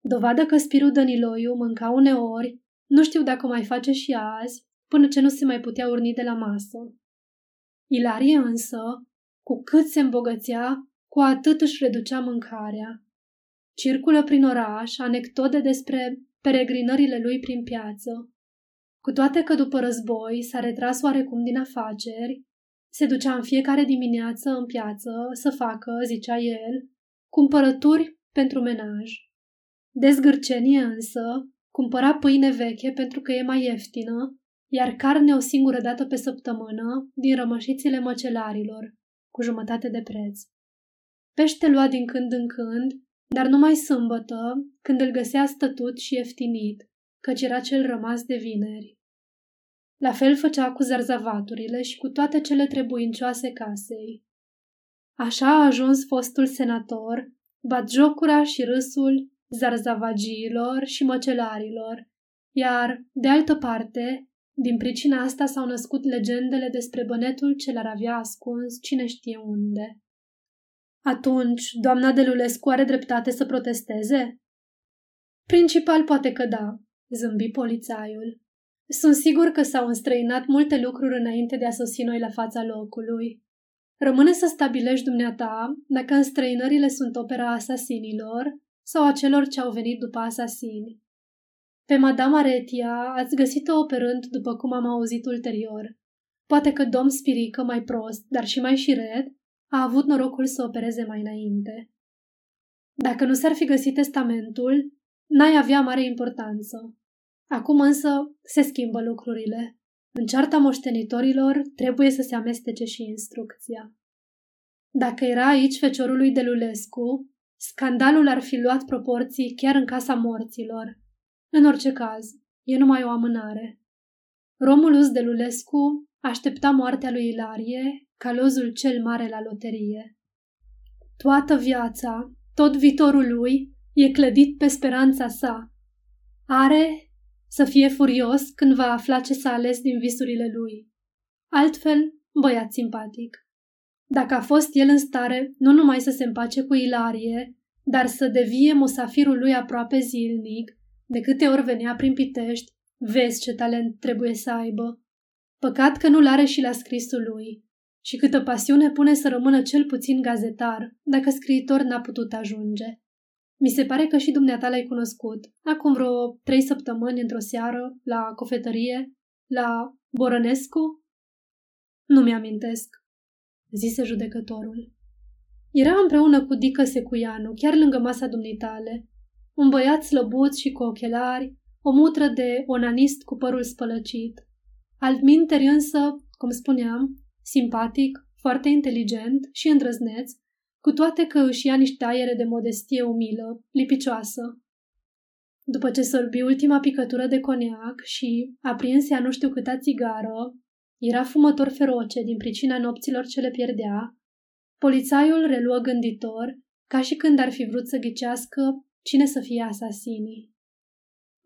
Dovadă că Spirul Dăniloiu mânca uneori, nu știu dacă mai face și azi, până ce nu se mai putea urni de la masă. Ilarie însă, cu cât se îmbogățea, cu atât își reducea mâncarea. Circulă prin oraș anecdote despre peregrinările lui prin piață. Cu toate că după război s-a retras oarecum din afaceri, se ducea în fiecare dimineață în piață să facă, zicea el, cumpărături pentru menaj. Dezgârcenie însă cumpăra pâine veche pentru că e mai ieftină, iar carne o singură dată pe săptămână din rămășițile măcelarilor, cu jumătate de preț. Pește lua din când în când, dar numai sâmbătă, când îl găsea stătut și ieftinit, căci era cel rămas de vineri. La fel făcea cu zarzavaturile și cu toate cele trebuincioase casei. Așa a ajuns fostul senator, batjocura și râsul zarzavagiilor și măcelarilor, iar, de altă parte, din pricina asta s-au născut legendele despre bănetul ce l-ar avea ascuns cine știe unde. Atunci, doamna de Lulescu are dreptate să protesteze? Principal poate că da, zâmbi polițaiul. Sunt sigur că s-au înstrăinat multe lucruri înainte de a sosi noi la fața locului. Rămâne să stabilești dumneata dacă înstrăinările sunt opera asasinilor sau a celor ce au venit după asasini. Pe Madame Aretia ați găsit-o operând după cum am auzit ulterior. Poate că domn Spirică, mai prost, dar și mai șiret, a avut norocul să opereze mai înainte. Dacă nu s-ar fi găsit testamentul, n-ai avea mare importanță. Acum însă se schimbă lucrurile. În cearta moștenitorilor trebuie să se amestece și instrucția. Dacă era aici feciorul lui de Lulescu, scandalul ar fi luat proporții chiar în casa morților. În orice caz, e numai o amânare. Romulus de Lulescu aștepta moartea lui Ilarie ca lozul cel mare la loterie. Toată viața, tot viitorul lui, e clădit pe speranța sa. Are să fie furios când va afla ce s-a ales din visurile lui. Altfel, băiat simpatic. Dacă a fost el în stare nu numai să se împace cu Ilarie, dar să devie musafirul lui aproape zilnic, de câte ori venea prin Pitești, vezi ce talent trebuie să aibă. Păcat că nu-l are și la scrisul lui. Și câtă pasiune pune să rămână cel puțin gazetar, dacă scriitor n-a putut ajunge. Mi se pare că și dumneata l-ai cunoscut, acum vreo trei săptămâni într-o seară, la cofetărie, la Borănescu? Nu mi-amintesc, zise judecătorul. Era împreună cu Dică Secuianu, chiar lângă masa dumnitale. Un băiat slăbuț și cu ochelari, o mutră de onanist cu părul spălăcit. Altminteri însă, cum spuneam, simpatic, foarte inteligent și îndrăzneț, cu toate că își ia niște aere de modestie umilă, lipicioasă. După ce sorbi ultima picătură de coniac și aprinsea nu știu câta țigară, era fumător feroce din pricina nopților ce le pierdea, polițaiul reluă gânditor, ca și când ar fi vrut să ghicească cine să fie asasinii.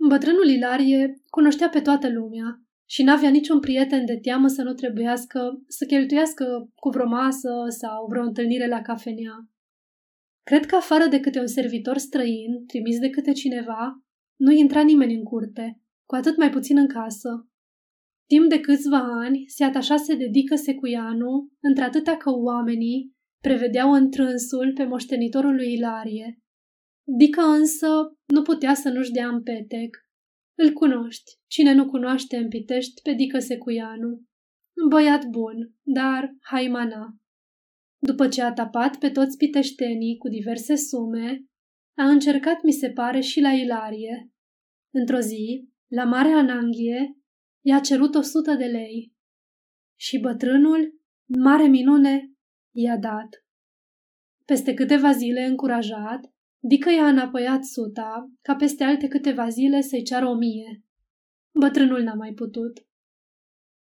Bătrânul Ilarie cunoștea pe toată lumea și n-avea niciun prieten de teamă să nu trebuiască să cheltuiască cu vreo masă sau vreo întâlnire la cafenea. Cred că afară de câte un servitor străin, trimis de câte cineva, nu intra nimeni în curte, cu atât mai puțin în casă. Timp de câțiva ani se atașase de Dică Secuianu, într-atâta că oamenii prevedeau întrânsul pe moștenitorul lui Ilarie. Dică însă nu putea să nu-și dea în petec îl cunoști. Cine nu cunoaște în Pitești pe Dică Secuianu? Băiat bun, dar haimana. După ce a tapat pe toți piteștenii cu diverse sume, a încercat, mi se pare, și la Ilarie. Într-o zi, la Mare Ananghie, i-a cerut o sută de lei. Și bătrânul, mare minune, i-a dat. Peste câteva zile, încurajat, Dică i-a înapoiat suta, ca peste alte câteva zile să-i ceară o mie. Bătrânul n-a mai putut.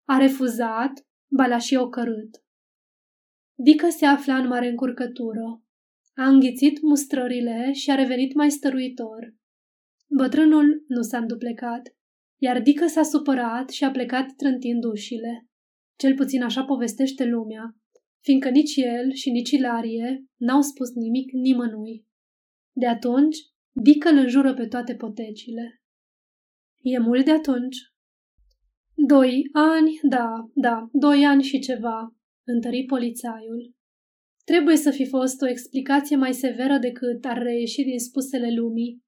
A refuzat, ba l-a și ocărât. Dică se afla în mare încurcătură. A înghițit mustrările și a revenit mai stăruitor. Bătrânul nu s-a înduplecat, iar Dică s-a supărat și a plecat trântind ușile. Cel puțin așa povestește lumea, fiindcă nici el și nici Ilarie n-au spus nimic nimănui. De atunci, Dică îl înjură pe toate potecile. E mult de atunci? Doi ani, da, da, doi ani și ceva, întări polițaiul. Trebuie să fi fost o explicație mai severă decât ar reieși din spusele lumii.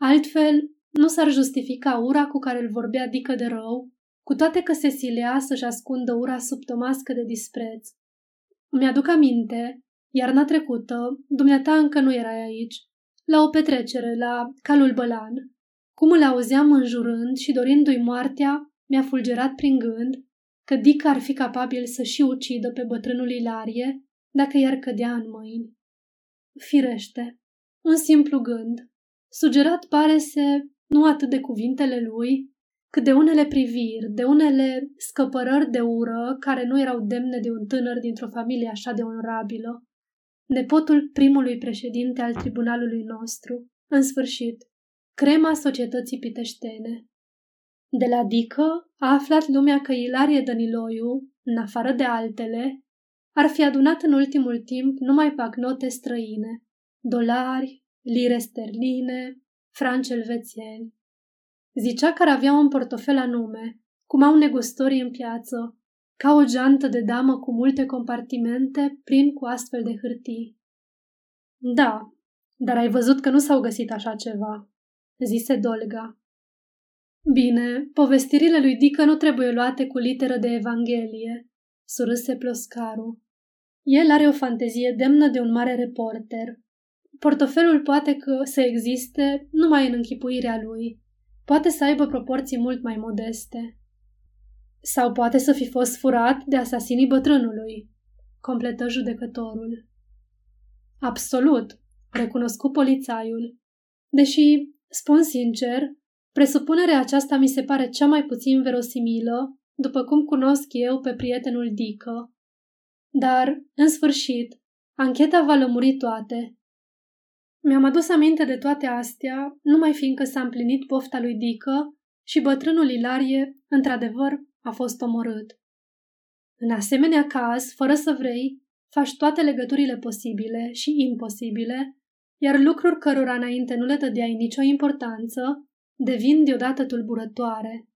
Altfel, nu s-ar justifica ura cu care îl vorbea dică de rău, cu toate că se silea să-și ascundă ura sub o mască de dispreț. Mi-aduc aminte, iarna trecută, dumneata încă nu erai aici, la o petrecere, la calul Bălan. Cum îl auzeam înjurând și dorindu-i moartea, mi-a fulgerat prin gând că Dica ar fi capabil să și ucidă pe bătrânul Ilarie dacă i-ar cădea în mâini. Firește, un simplu gând, sugerat pare se nu atât de cuvintele lui, cât de unele priviri, de unele scăpărări de ură care nu erau demne de un tânăr dintr-o familie așa de onorabilă. Nepotul primului președinte al tribunalului nostru, în sfârșit, crema societății piteștene. De la Dică a aflat lumea că Ilarie Dăniloiu, în afară de altele, ar fi adunat în ultimul timp numai pagnote străine, dolari, lire sterline, franci elvețieni. Zicea că ar avea un portofel anume, cum au negustorii în piață, ca o geantă de damă cu multe compartimente plin cu astfel de hârtii. Da, dar ai văzut că nu s-au găsit așa ceva, zise Dolga. Bine, povestirile lui Dică nu trebuie luate cu literă de Evanghelie, surâse Ploscaru. El are o fantezie demnă de un mare reporter. Portofelul poate că să existe numai în închipuirea lui. Poate să aibă proporții mult mai modeste. Sau poate să fi fost furat de asasinii bătrânului, completă judecătorul. Absolut, recunoscu polițaiul. Deși, spun sincer, presupunerea aceasta mi se pare cea mai puțin verosimilă, după cum cunosc eu pe prietenul Dică. Dar, în sfârșit, ancheta va lămuri toate. Mi-am adus aminte de toate astea, numai fiindcă s-a împlinit pofta lui Dică și bătrânul Ilarie, într-adevăr, a fost omorât. În asemenea caz, fără să vrei, faci toate legăturile posibile și imposibile, iar lucruri cărora înainte nu le dădeai nicio importanță, devin deodată tulburătoare.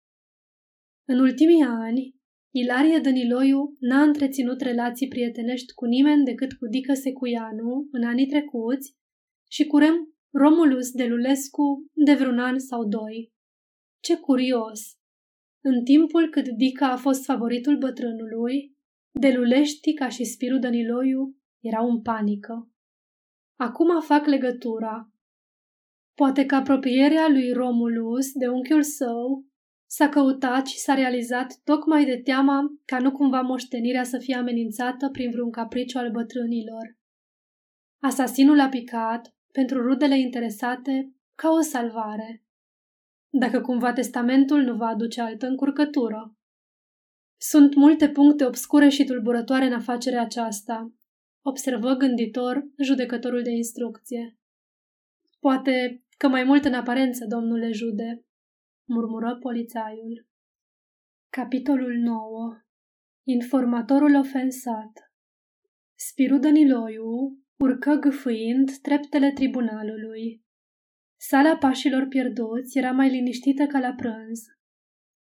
În ultimii ani, Ilarie Dăniloiu n-a întreținut relații prietenești cu nimeni decât cu Dică Secuianu în anii trecuți și cu Rem Romulus de Lulescu de vreun an sau doi. Ce curios! În timpul cât Dica a fost favoritul bătrânului, Delulești ca și Spiru Dăniloiu erau în panică. Acum fac legătura. Poate că apropierea lui Romulus de unchiul său s-a căutat și s-a realizat tocmai de teama ca nu cumva moștenirea să fie amenințată prin vreun capriciu al bătrânilor. Asasinul a picat, pentru rudele interesate, ca o salvare. Dacă cumva testamentul nu va aduce altă încurcătură. Sunt multe puncte obscure și tulburătoare în afacerea aceasta, observă gânditor judecătorul de instrucție. Poate că mai mult în aparență, domnule jude, murmură polițaiul. Capitolul 9 Informatorul ofensat Spiru Dăniloiu urcă gâfâind treptele tribunalului. Sala pașilor pierduți era mai liniștită ca la prânz.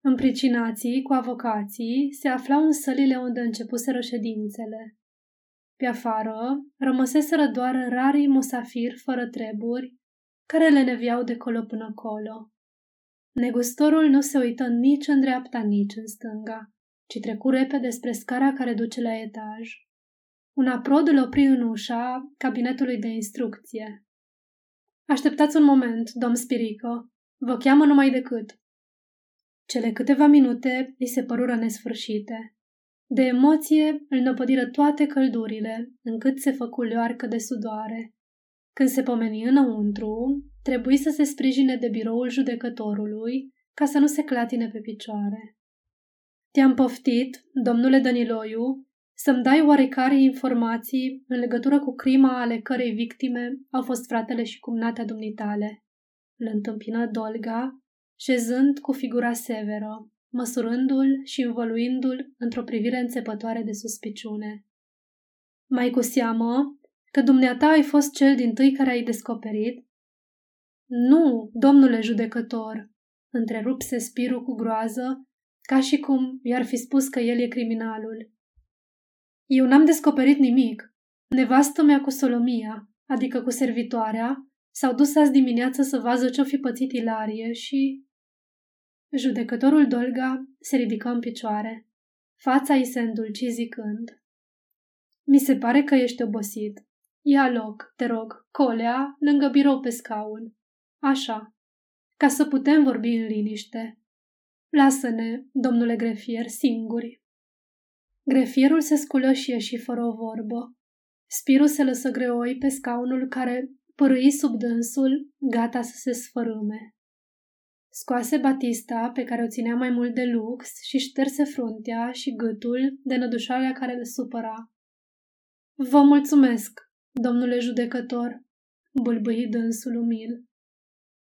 Împricinații cu avocații se aflau în sălile unde începuseră ședințele. Pe afară rămăseseră doar rarii musafiri fără treburi, care le neviau de colo până colo. Negustorul nu se uită nici în dreapta, nici în stânga, ci trecu repede spre scara care duce la etaj. Un aprod îl opri în ușa cabinetului de instrucție. Așteptați un moment, domn Spirico. Vă cheamă numai decât. Cele câteva minute îi se părură nesfârșite. De emoție îl năpădiră toate căldurile, încât se făcu leoarcă de sudoare. Când se pomeni înăuntru, trebuie să se sprijine de biroul judecătorului ca să nu se clatine pe picioare. Te-am poftit, domnule Dăniloiu, să-mi dai oarecare informații în legătură cu crima ale cărei victime au fost fratele și cumnatea dumnitale. Îl întâmpină Dolga, șezând cu figura severă, măsurându-l și învăluindu-l într-o privire înțepătoare de suspiciune. Mai cu seamă că dumneata ai fost cel din tâi care ai descoperit? Nu, domnule judecător, întrerupse Spiru cu groază, ca și cum i-ar fi spus că el e criminalul. Eu n-am descoperit nimic. Nevastă mea cu Solomia, adică cu servitoarea, S-au dus azi dimineață să vază ce-o fi pățit Ilarie și... Judecătorul Dolga se ridică în picioare. Fața îi se îndulci zicând. Mi se pare că ești obosit. Ia loc, te rog, colea, lângă birou pe scaun. Așa, ca să putem vorbi în liniște. Lasă-ne, domnule grefier, singuri. Grefierul se sculă și ieși fără o vorbă. Spirul se lăsă greoi pe scaunul care părâi sub dânsul, gata să se sfărâme. Scoase Batista, pe care o ținea mai mult de lux, și șterse fruntea și gâtul de nădușarea care îl supăra. Vă mulțumesc, domnule judecător, bâlbâi dânsul umil.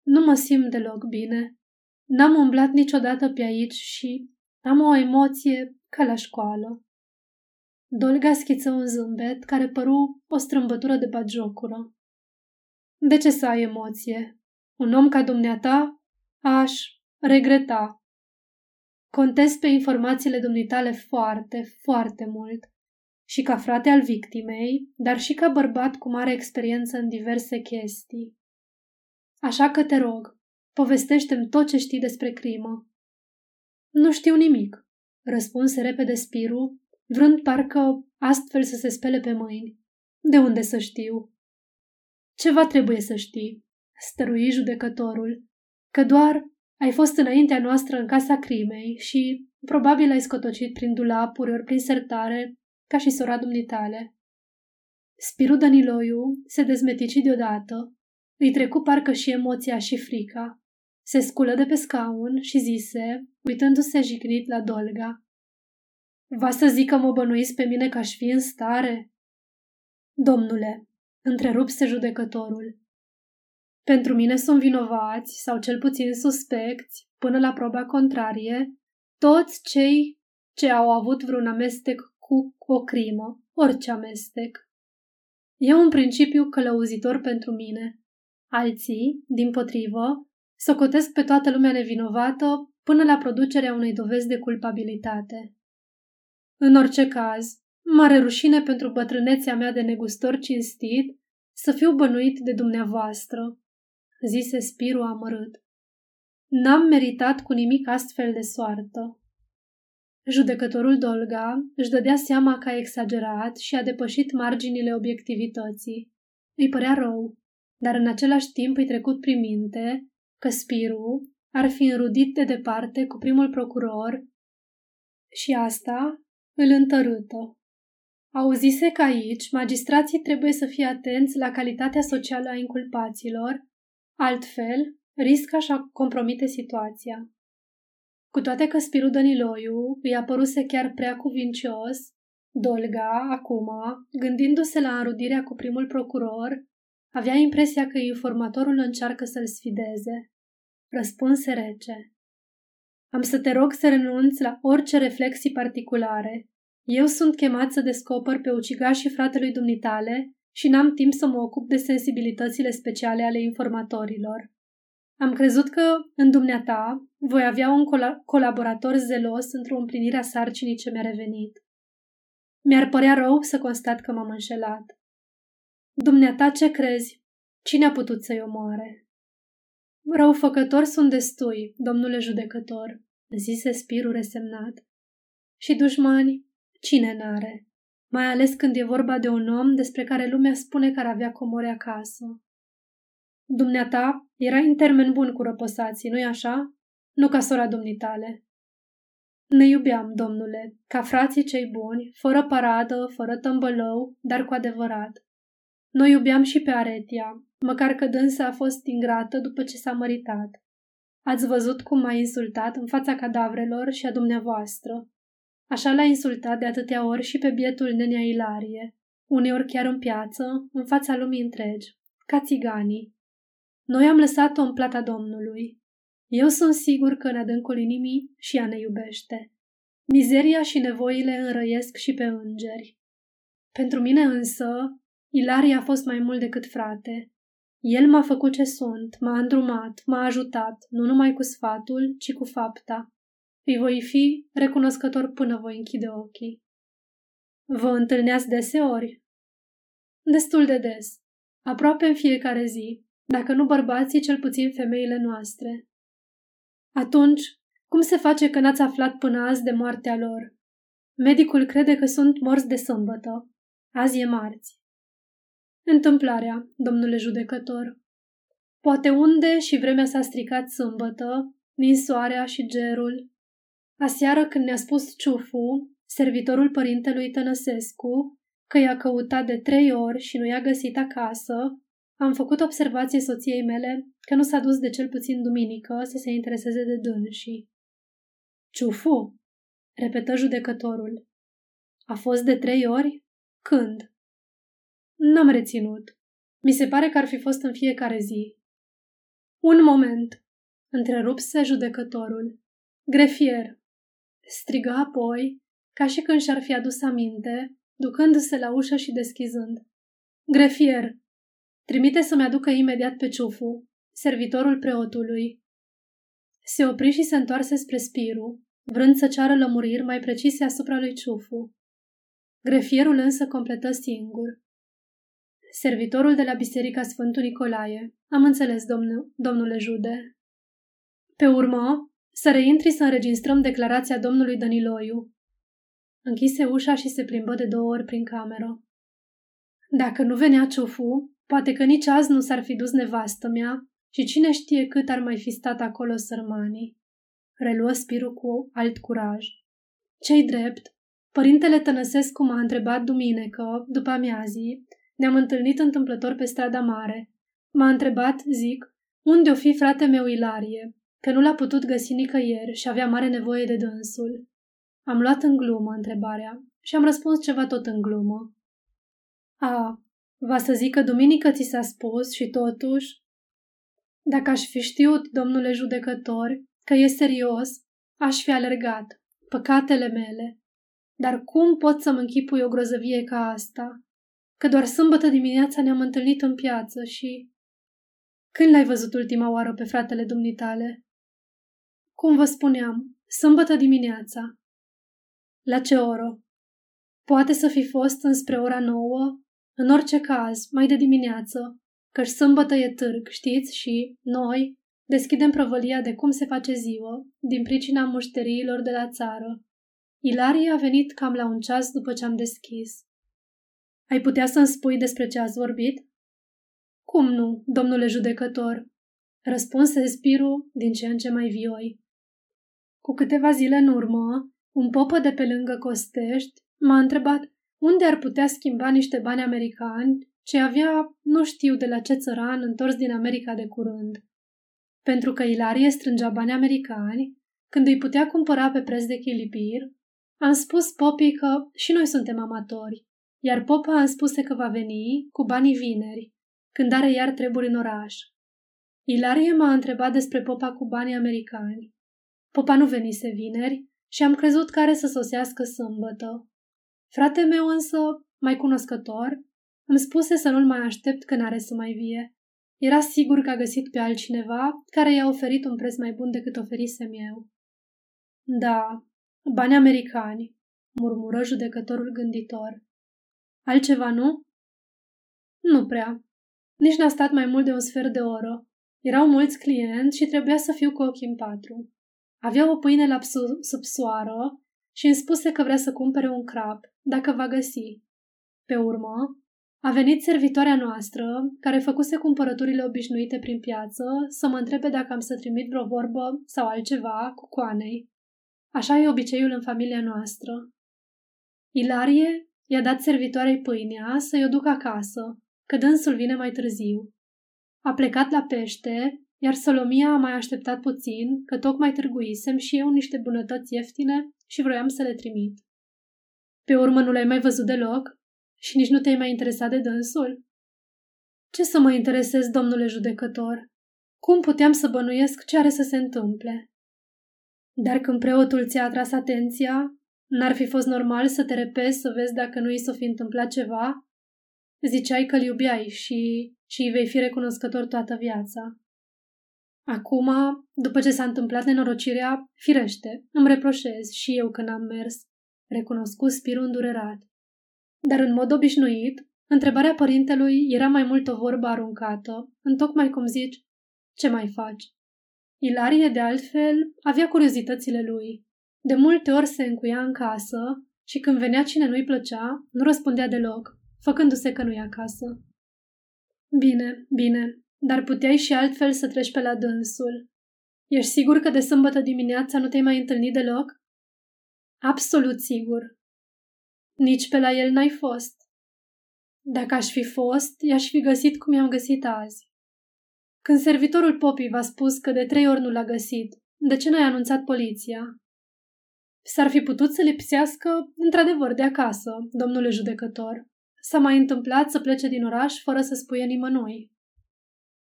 Nu mă simt deloc bine. N-am umblat niciodată pe aici și am o emoție ca la școală. Dolga schiță un zâmbet care păru o strâmbătură de bagiocură. De ce să ai emoție? Un om ca dumneata aș regreta. Contez pe informațiile dumneitale foarte, foarte mult. Și ca frate al victimei, dar și ca bărbat cu mare experiență în diverse chestii. Așa că te rog, povestește-mi tot ce știi despre crimă. Nu știu nimic, răspunse repede Spiru, vrând parcă astfel să se spele pe mâini. De unde să știu? Ceva trebuie să știi, stărui judecătorul, că doar ai fost înaintea noastră în casa crimei și probabil ai scotocit prin dulapuri ori prin sertare, ca și sora dumnitale. Spiru Daniloiu se dezmetici deodată, îi trecu parcă și emoția și frica. Se sculă de pe scaun și zise, uitându-se jignit la Dolga. Va să zic că mă bănuiți pe mine că aș fi în stare? Domnule, întrerupse judecătorul. Pentru mine sunt vinovați, sau cel puțin suspecți, până la proba contrarie, toți cei ce au avut vreun amestec cu o crimă, orice amestec. E un principiu călăuzitor pentru mine. Alții, din potrivă, socotesc pe toată lumea nevinovată până la producerea unei dovezi de culpabilitate. În orice caz, mare rușine pentru bătrânețea mea de negustor cinstit să fiu bănuit de dumneavoastră, zise Spiru amărât. N-am meritat cu nimic astfel de soartă. Judecătorul Dolga își dădea seama că a exagerat și a depășit marginile obiectivității. Îi părea rău, dar în același timp îi trecut prin minte că Spiru ar fi înrudit de departe cu primul procuror și asta îl întărâtă. Auzise că aici magistrații trebuie să fie atenți la calitatea socială a inculpaților, altfel riscă așa compromite situația. Cu toate că Spiru Dăniloiu îi apăruse chiar prea cuvincios, Dolga, acum, gândindu-se la înrudirea cu primul procuror, avea impresia că informatorul încearcă să-l sfideze. Răspunse rece. Am să te rog să renunți la orice reflexii particulare. Eu sunt chemat să descoper pe ucigașii fratelui dumnitale și n-am timp să mă ocup de sensibilitățile speciale ale informatorilor. Am crezut că, în dumneata, voi avea un col- colaborator zelos într-o împlinire a sarcinii ce mi-a revenit. Mi-ar părea rău să constat că m-am înșelat. Dumneata ce crezi? Cine a putut să-i omoare? Răufăcători sunt destui, domnule judecător, zise Spirul resemnat. Și dușmani, cine n-are? Mai ales când e vorba de un om despre care lumea spune că ar avea comori acasă. Dumneata era în termen bun cu răposații, nu-i așa? Nu ca sora domnitale. Ne iubeam, domnule, ca frații cei buni, fără paradă, fără tămbălău, dar cu adevărat. Noi iubeam și pe Aretia, măcar că dânsa a fost ingrată după ce s-a măritat. Ați văzut cum m-a insultat în fața cadavrelor și a dumneavoastră. Așa l-a insultat de atâtea ori și pe bietul nenea Ilarie, uneori chiar în piață, în fața lumii întregi, ca țiganii. Noi am lăsat-o în plata Domnului. Eu sunt sigur că în adâncul inimii și ea ne iubește. Mizeria și nevoile înrăiesc și pe îngeri. Pentru mine însă, Ilaria a fost mai mult decât frate. El m-a făcut ce sunt, m-a îndrumat, m-a ajutat, nu numai cu sfatul, ci cu fapta. Îi voi fi recunoscător până voi închide ochii. Vă întâlneați deseori? Destul de des, aproape în fiecare zi, dacă nu bărbații, cel puțin femeile noastre. Atunci, cum se face că n-ați aflat până azi de moartea lor? Medicul crede că sunt morți de sâmbătă. Azi e marți. Întâmplarea, domnule judecător. Poate unde și vremea s-a stricat sâmbătă, ninsoarea și gerul. Aseară când ne-a spus Ciufu, servitorul părintelui Tănăsescu, că i-a căutat de trei ori și nu i-a găsit acasă, am făcut observație soției mele că nu s-a dus de cel puțin duminică să se intereseze de dânsii. Ciufu, repetă judecătorul. A fost de trei ori? Când? N-am reținut. Mi se pare că ar fi fost în fiecare zi. Un moment, întrerupse judecătorul. Grefier, strigă apoi, ca și când și-ar fi adus aminte, ducându-se la ușă și deschizând. Grefier, trimite să-mi aducă imediat pe ciufu, servitorul preotului. Se opri și se întoarse spre Spiru, vrând să ceară lămuriri mai precise asupra lui Ciufu. Grefierul însă completă singur. Servitorul de la Biserica Sfântul Nicolae. Am înțeles, domnul, domnule Jude. Pe urmă, să reintri să înregistrăm declarația domnului Daniloiu. Închise ușa și se plimbă de două ori prin cameră. Dacă nu venea ciufu, poate că nici azi nu s-ar fi dus nevastă mea și cine știe cât ar mai fi stat acolo sărmanii. Reluă Spiru cu alt curaj. Cei drept, părintele Tănăsescu m-a întrebat duminică, după amiazii, ne-am întâlnit întâmplător pe strada mare. M-a întrebat, zic, unde o fi frate meu Ilarie, că nu l-a putut găsi nicăieri și avea mare nevoie de dânsul. Am luat în glumă întrebarea și am răspuns ceva tot în glumă. A, va să zic că duminică ți s-a spus și totuși... Dacă aș fi știut, domnule judecător, că e serios, aș fi alergat. Păcatele mele. Dar cum pot să mă închipui o grozăvie ca asta? Că doar sâmbătă dimineața ne-am întâlnit în piață și... Când l-ai văzut ultima oară pe fratele dumnitale? Cum vă spuneam, sâmbătă dimineața. La ce oră? Poate să fi fost înspre ora nouă, în orice caz, mai de dimineață, căci sâmbătă e târg, știți, și noi deschidem prăvălia de cum se face ziua, din pricina mușteriilor de la țară. Ilarie a venit cam la un ceas după ce am deschis. Ai putea să-mi spui despre ce ați vorbit? Cum nu, domnule judecător? Răspunse Spiru din ce în ce mai vioi. Cu câteva zile în urmă, un popă de pe lângă Costești m-a întrebat unde ar putea schimba niște bani americani ce avea nu știu de la ce țăran întors din America de curând. Pentru că Ilarie strângea bani americani, când îi putea cumpăra pe preț de chilipir, am spus popii că și noi suntem amatori, iar popa am spuse că va veni cu banii vineri, când are iar treburi în oraș. Ilarie m-a întrebat despre popa cu banii americani. Popa nu venise vineri și am crezut că are să sosească sâmbătă. Frate meu însă, mai cunoscător, îmi spuse să nu-l mai aștept când are să mai vie. Era sigur că a găsit pe altcineva care i-a oferit un preț mai bun decât oferisem eu. Da, bani americani, murmură judecătorul gânditor. Altceva nu? Nu prea. Nici n-a stat mai mult de un sfert de oră. Erau mulți clienți și trebuia să fiu cu ochii în patru. Avea o pâine la sub soară și îmi spuse că vrea să cumpere un crap, dacă va găsi. Pe urmă, a venit servitoarea noastră, care făcuse cumpărăturile obișnuite prin piață, să mă întrebe dacă am să trimit vreo vorbă sau altceva cu coanei. Așa e obiceiul în familia noastră. Ilarie i-a dat servitoarei pâinea să-i o ducă acasă, că dânsul vine mai târziu. A plecat la pește iar Solomia a mai așteptat puțin, că tocmai târguisem și eu niște bunătăți ieftine și vroiam să le trimit. Pe urmă nu l-ai mai văzut deloc? Și nici nu te-ai mai interesat de dânsul? Ce să mă interesez, domnule judecător? Cum puteam să bănuiesc ce are să se întâmple? Dar când preotul ți-a atras atenția, n-ar fi fost normal să te repezi să vezi dacă nu i s-o fi întâmplat ceva? Ziceai că-l iubeai și, și îi vei fi recunoscător toată viața. Acum, după ce s-a întâmplat nenorocirea, firește, îmi reproșez și eu că n-am mers, recunoscut spirul îndurerat. Dar în mod obișnuit, Întrebarea părintelui era mai mult o vorbă aruncată, întocmai cum zici, ce mai faci? Ilarie, de altfel, avea curiozitățile lui. De multe ori se încuia în casă și când venea cine nu-i plăcea, nu răspundea deloc, făcându-se că nu-i acasă. Bine, bine, dar puteai și altfel să treci pe la dânsul. Ești sigur că de sâmbătă dimineața nu te-ai mai întâlnit deloc? Absolut sigur. Nici pe la el n-ai fost. Dacă aș fi fost, i-aș fi găsit cum i-am găsit azi. Când servitorul Popii v-a spus că de trei ori nu l-a găsit, de ce n-ai anunțat poliția? S-ar fi putut să lipsească, într-adevăr, de acasă, domnule judecător. S-a mai întâmplat să plece din oraș fără să spuie nimănui.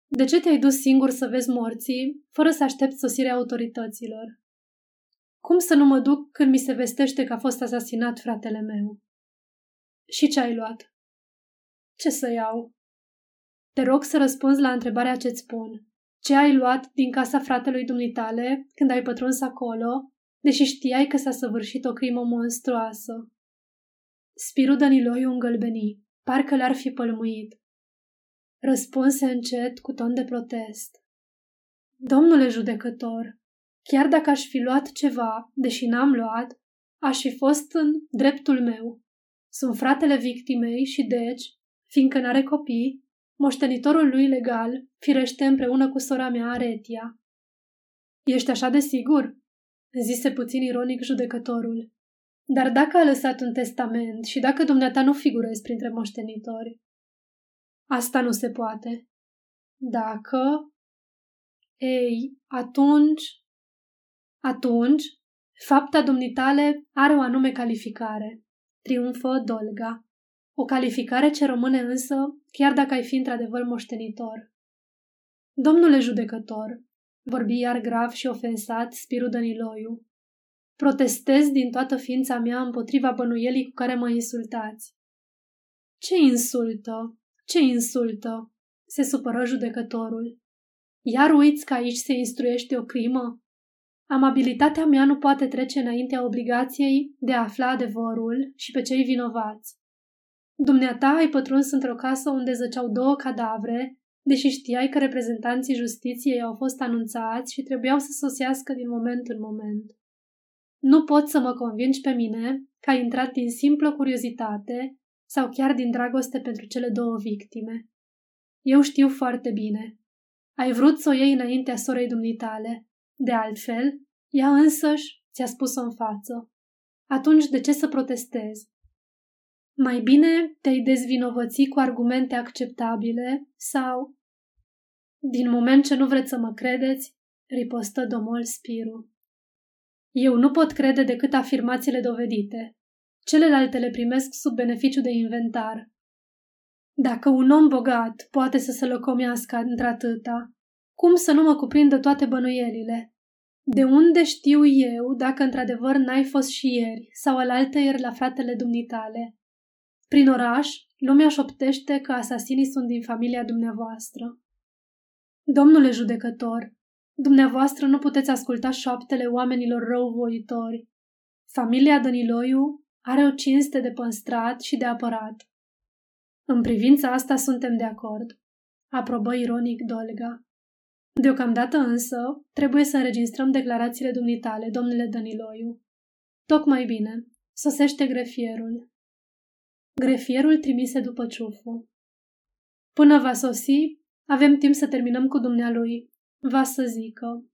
De ce te-ai dus singur să vezi morții, fără să aștepți sosirea autorităților? Cum să nu mă duc când mi se vestește că a fost asasinat fratele meu? Și ce ai luat? Ce să iau? Te rog să răspunzi la întrebarea ce-ți spun. Ce ai luat din casa fratelui dumitale când ai pătruns acolo, deși știai că s-a săvârșit o crimă monstruoasă? Spirul Daniloiu îngălbeni, parcă le-ar fi pălmuit. Răspunse încet cu ton de protest. Domnule judecător, chiar dacă aș fi luat ceva, deși n-am luat, aș fi fost în dreptul meu. Sunt fratele victimei și deci, fiindcă n-are copii, moștenitorul lui legal, firește împreună cu sora mea Aretia. Ești așa de sigur? Zise puțin ironic judecătorul. Dar dacă a lăsat un testament și dacă dumneata nu figurezi printre moștenitori, asta nu se poate. Dacă... Ei, atunci... Atunci, fapta domnitale are o anume calificare. Triumfă Dolga. O calificare ce rămâne însă, chiar dacă ai fi într-adevăr moștenitor. Domnule judecător, vorbi iar grav și ofensat Spirul Dăniloiu, protestez din toată ființa mea împotriva bănuielii cu care mă insultați. Ce insultă? Ce insultă? Se supără judecătorul. Iar uiți că aici se instruiește o crimă? Amabilitatea mea nu poate trece înaintea obligației de a afla adevărul și pe cei vinovați. Dumneata ai pătruns într-o casă unde zăceau două cadavre, deși știai că reprezentanții justiției au fost anunțați și trebuiau să sosească din moment în moment. Nu pot să mă convingi pe mine că ai intrat din simplă curiozitate sau chiar din dragoste pentru cele două victime. Eu știu foarte bine. Ai vrut să o iei înaintea sorei dumnitale. De altfel, ea însăși ți-a spus-o în față. Atunci de ce să protestezi? Mai bine te-ai dezvinovăți cu argumente acceptabile sau... Din moment ce nu vreți să mă credeți, ripostă domol Spiru. Eu nu pot crede decât afirmațiile dovedite. Celelalte le primesc sub beneficiu de inventar. Dacă un om bogat poate să se locomească într-atâta, cum să nu mă cuprindă toate bănuielile? De unde știu eu dacă într-adevăr n-ai fost și ieri sau alaltă ieri la fratele dumnitale? Prin oraș, lumea șoptește că asasinii sunt din familia dumneavoastră. Domnule judecător, dumneavoastră nu puteți asculta șoaptele oamenilor răuvoitori. Familia Dăniloiu are o cinste de păstrat și de apărat. În privința asta suntem de acord, aprobă ironic Dolga. Deocamdată însă, trebuie să înregistrăm declarațiile dumneitale, domnule Dăniloiu. Tocmai bine, sosește grefierul. Grefierul trimise după ciufu. Până va sosi, avem timp să terminăm cu dumnealui. Va să zică.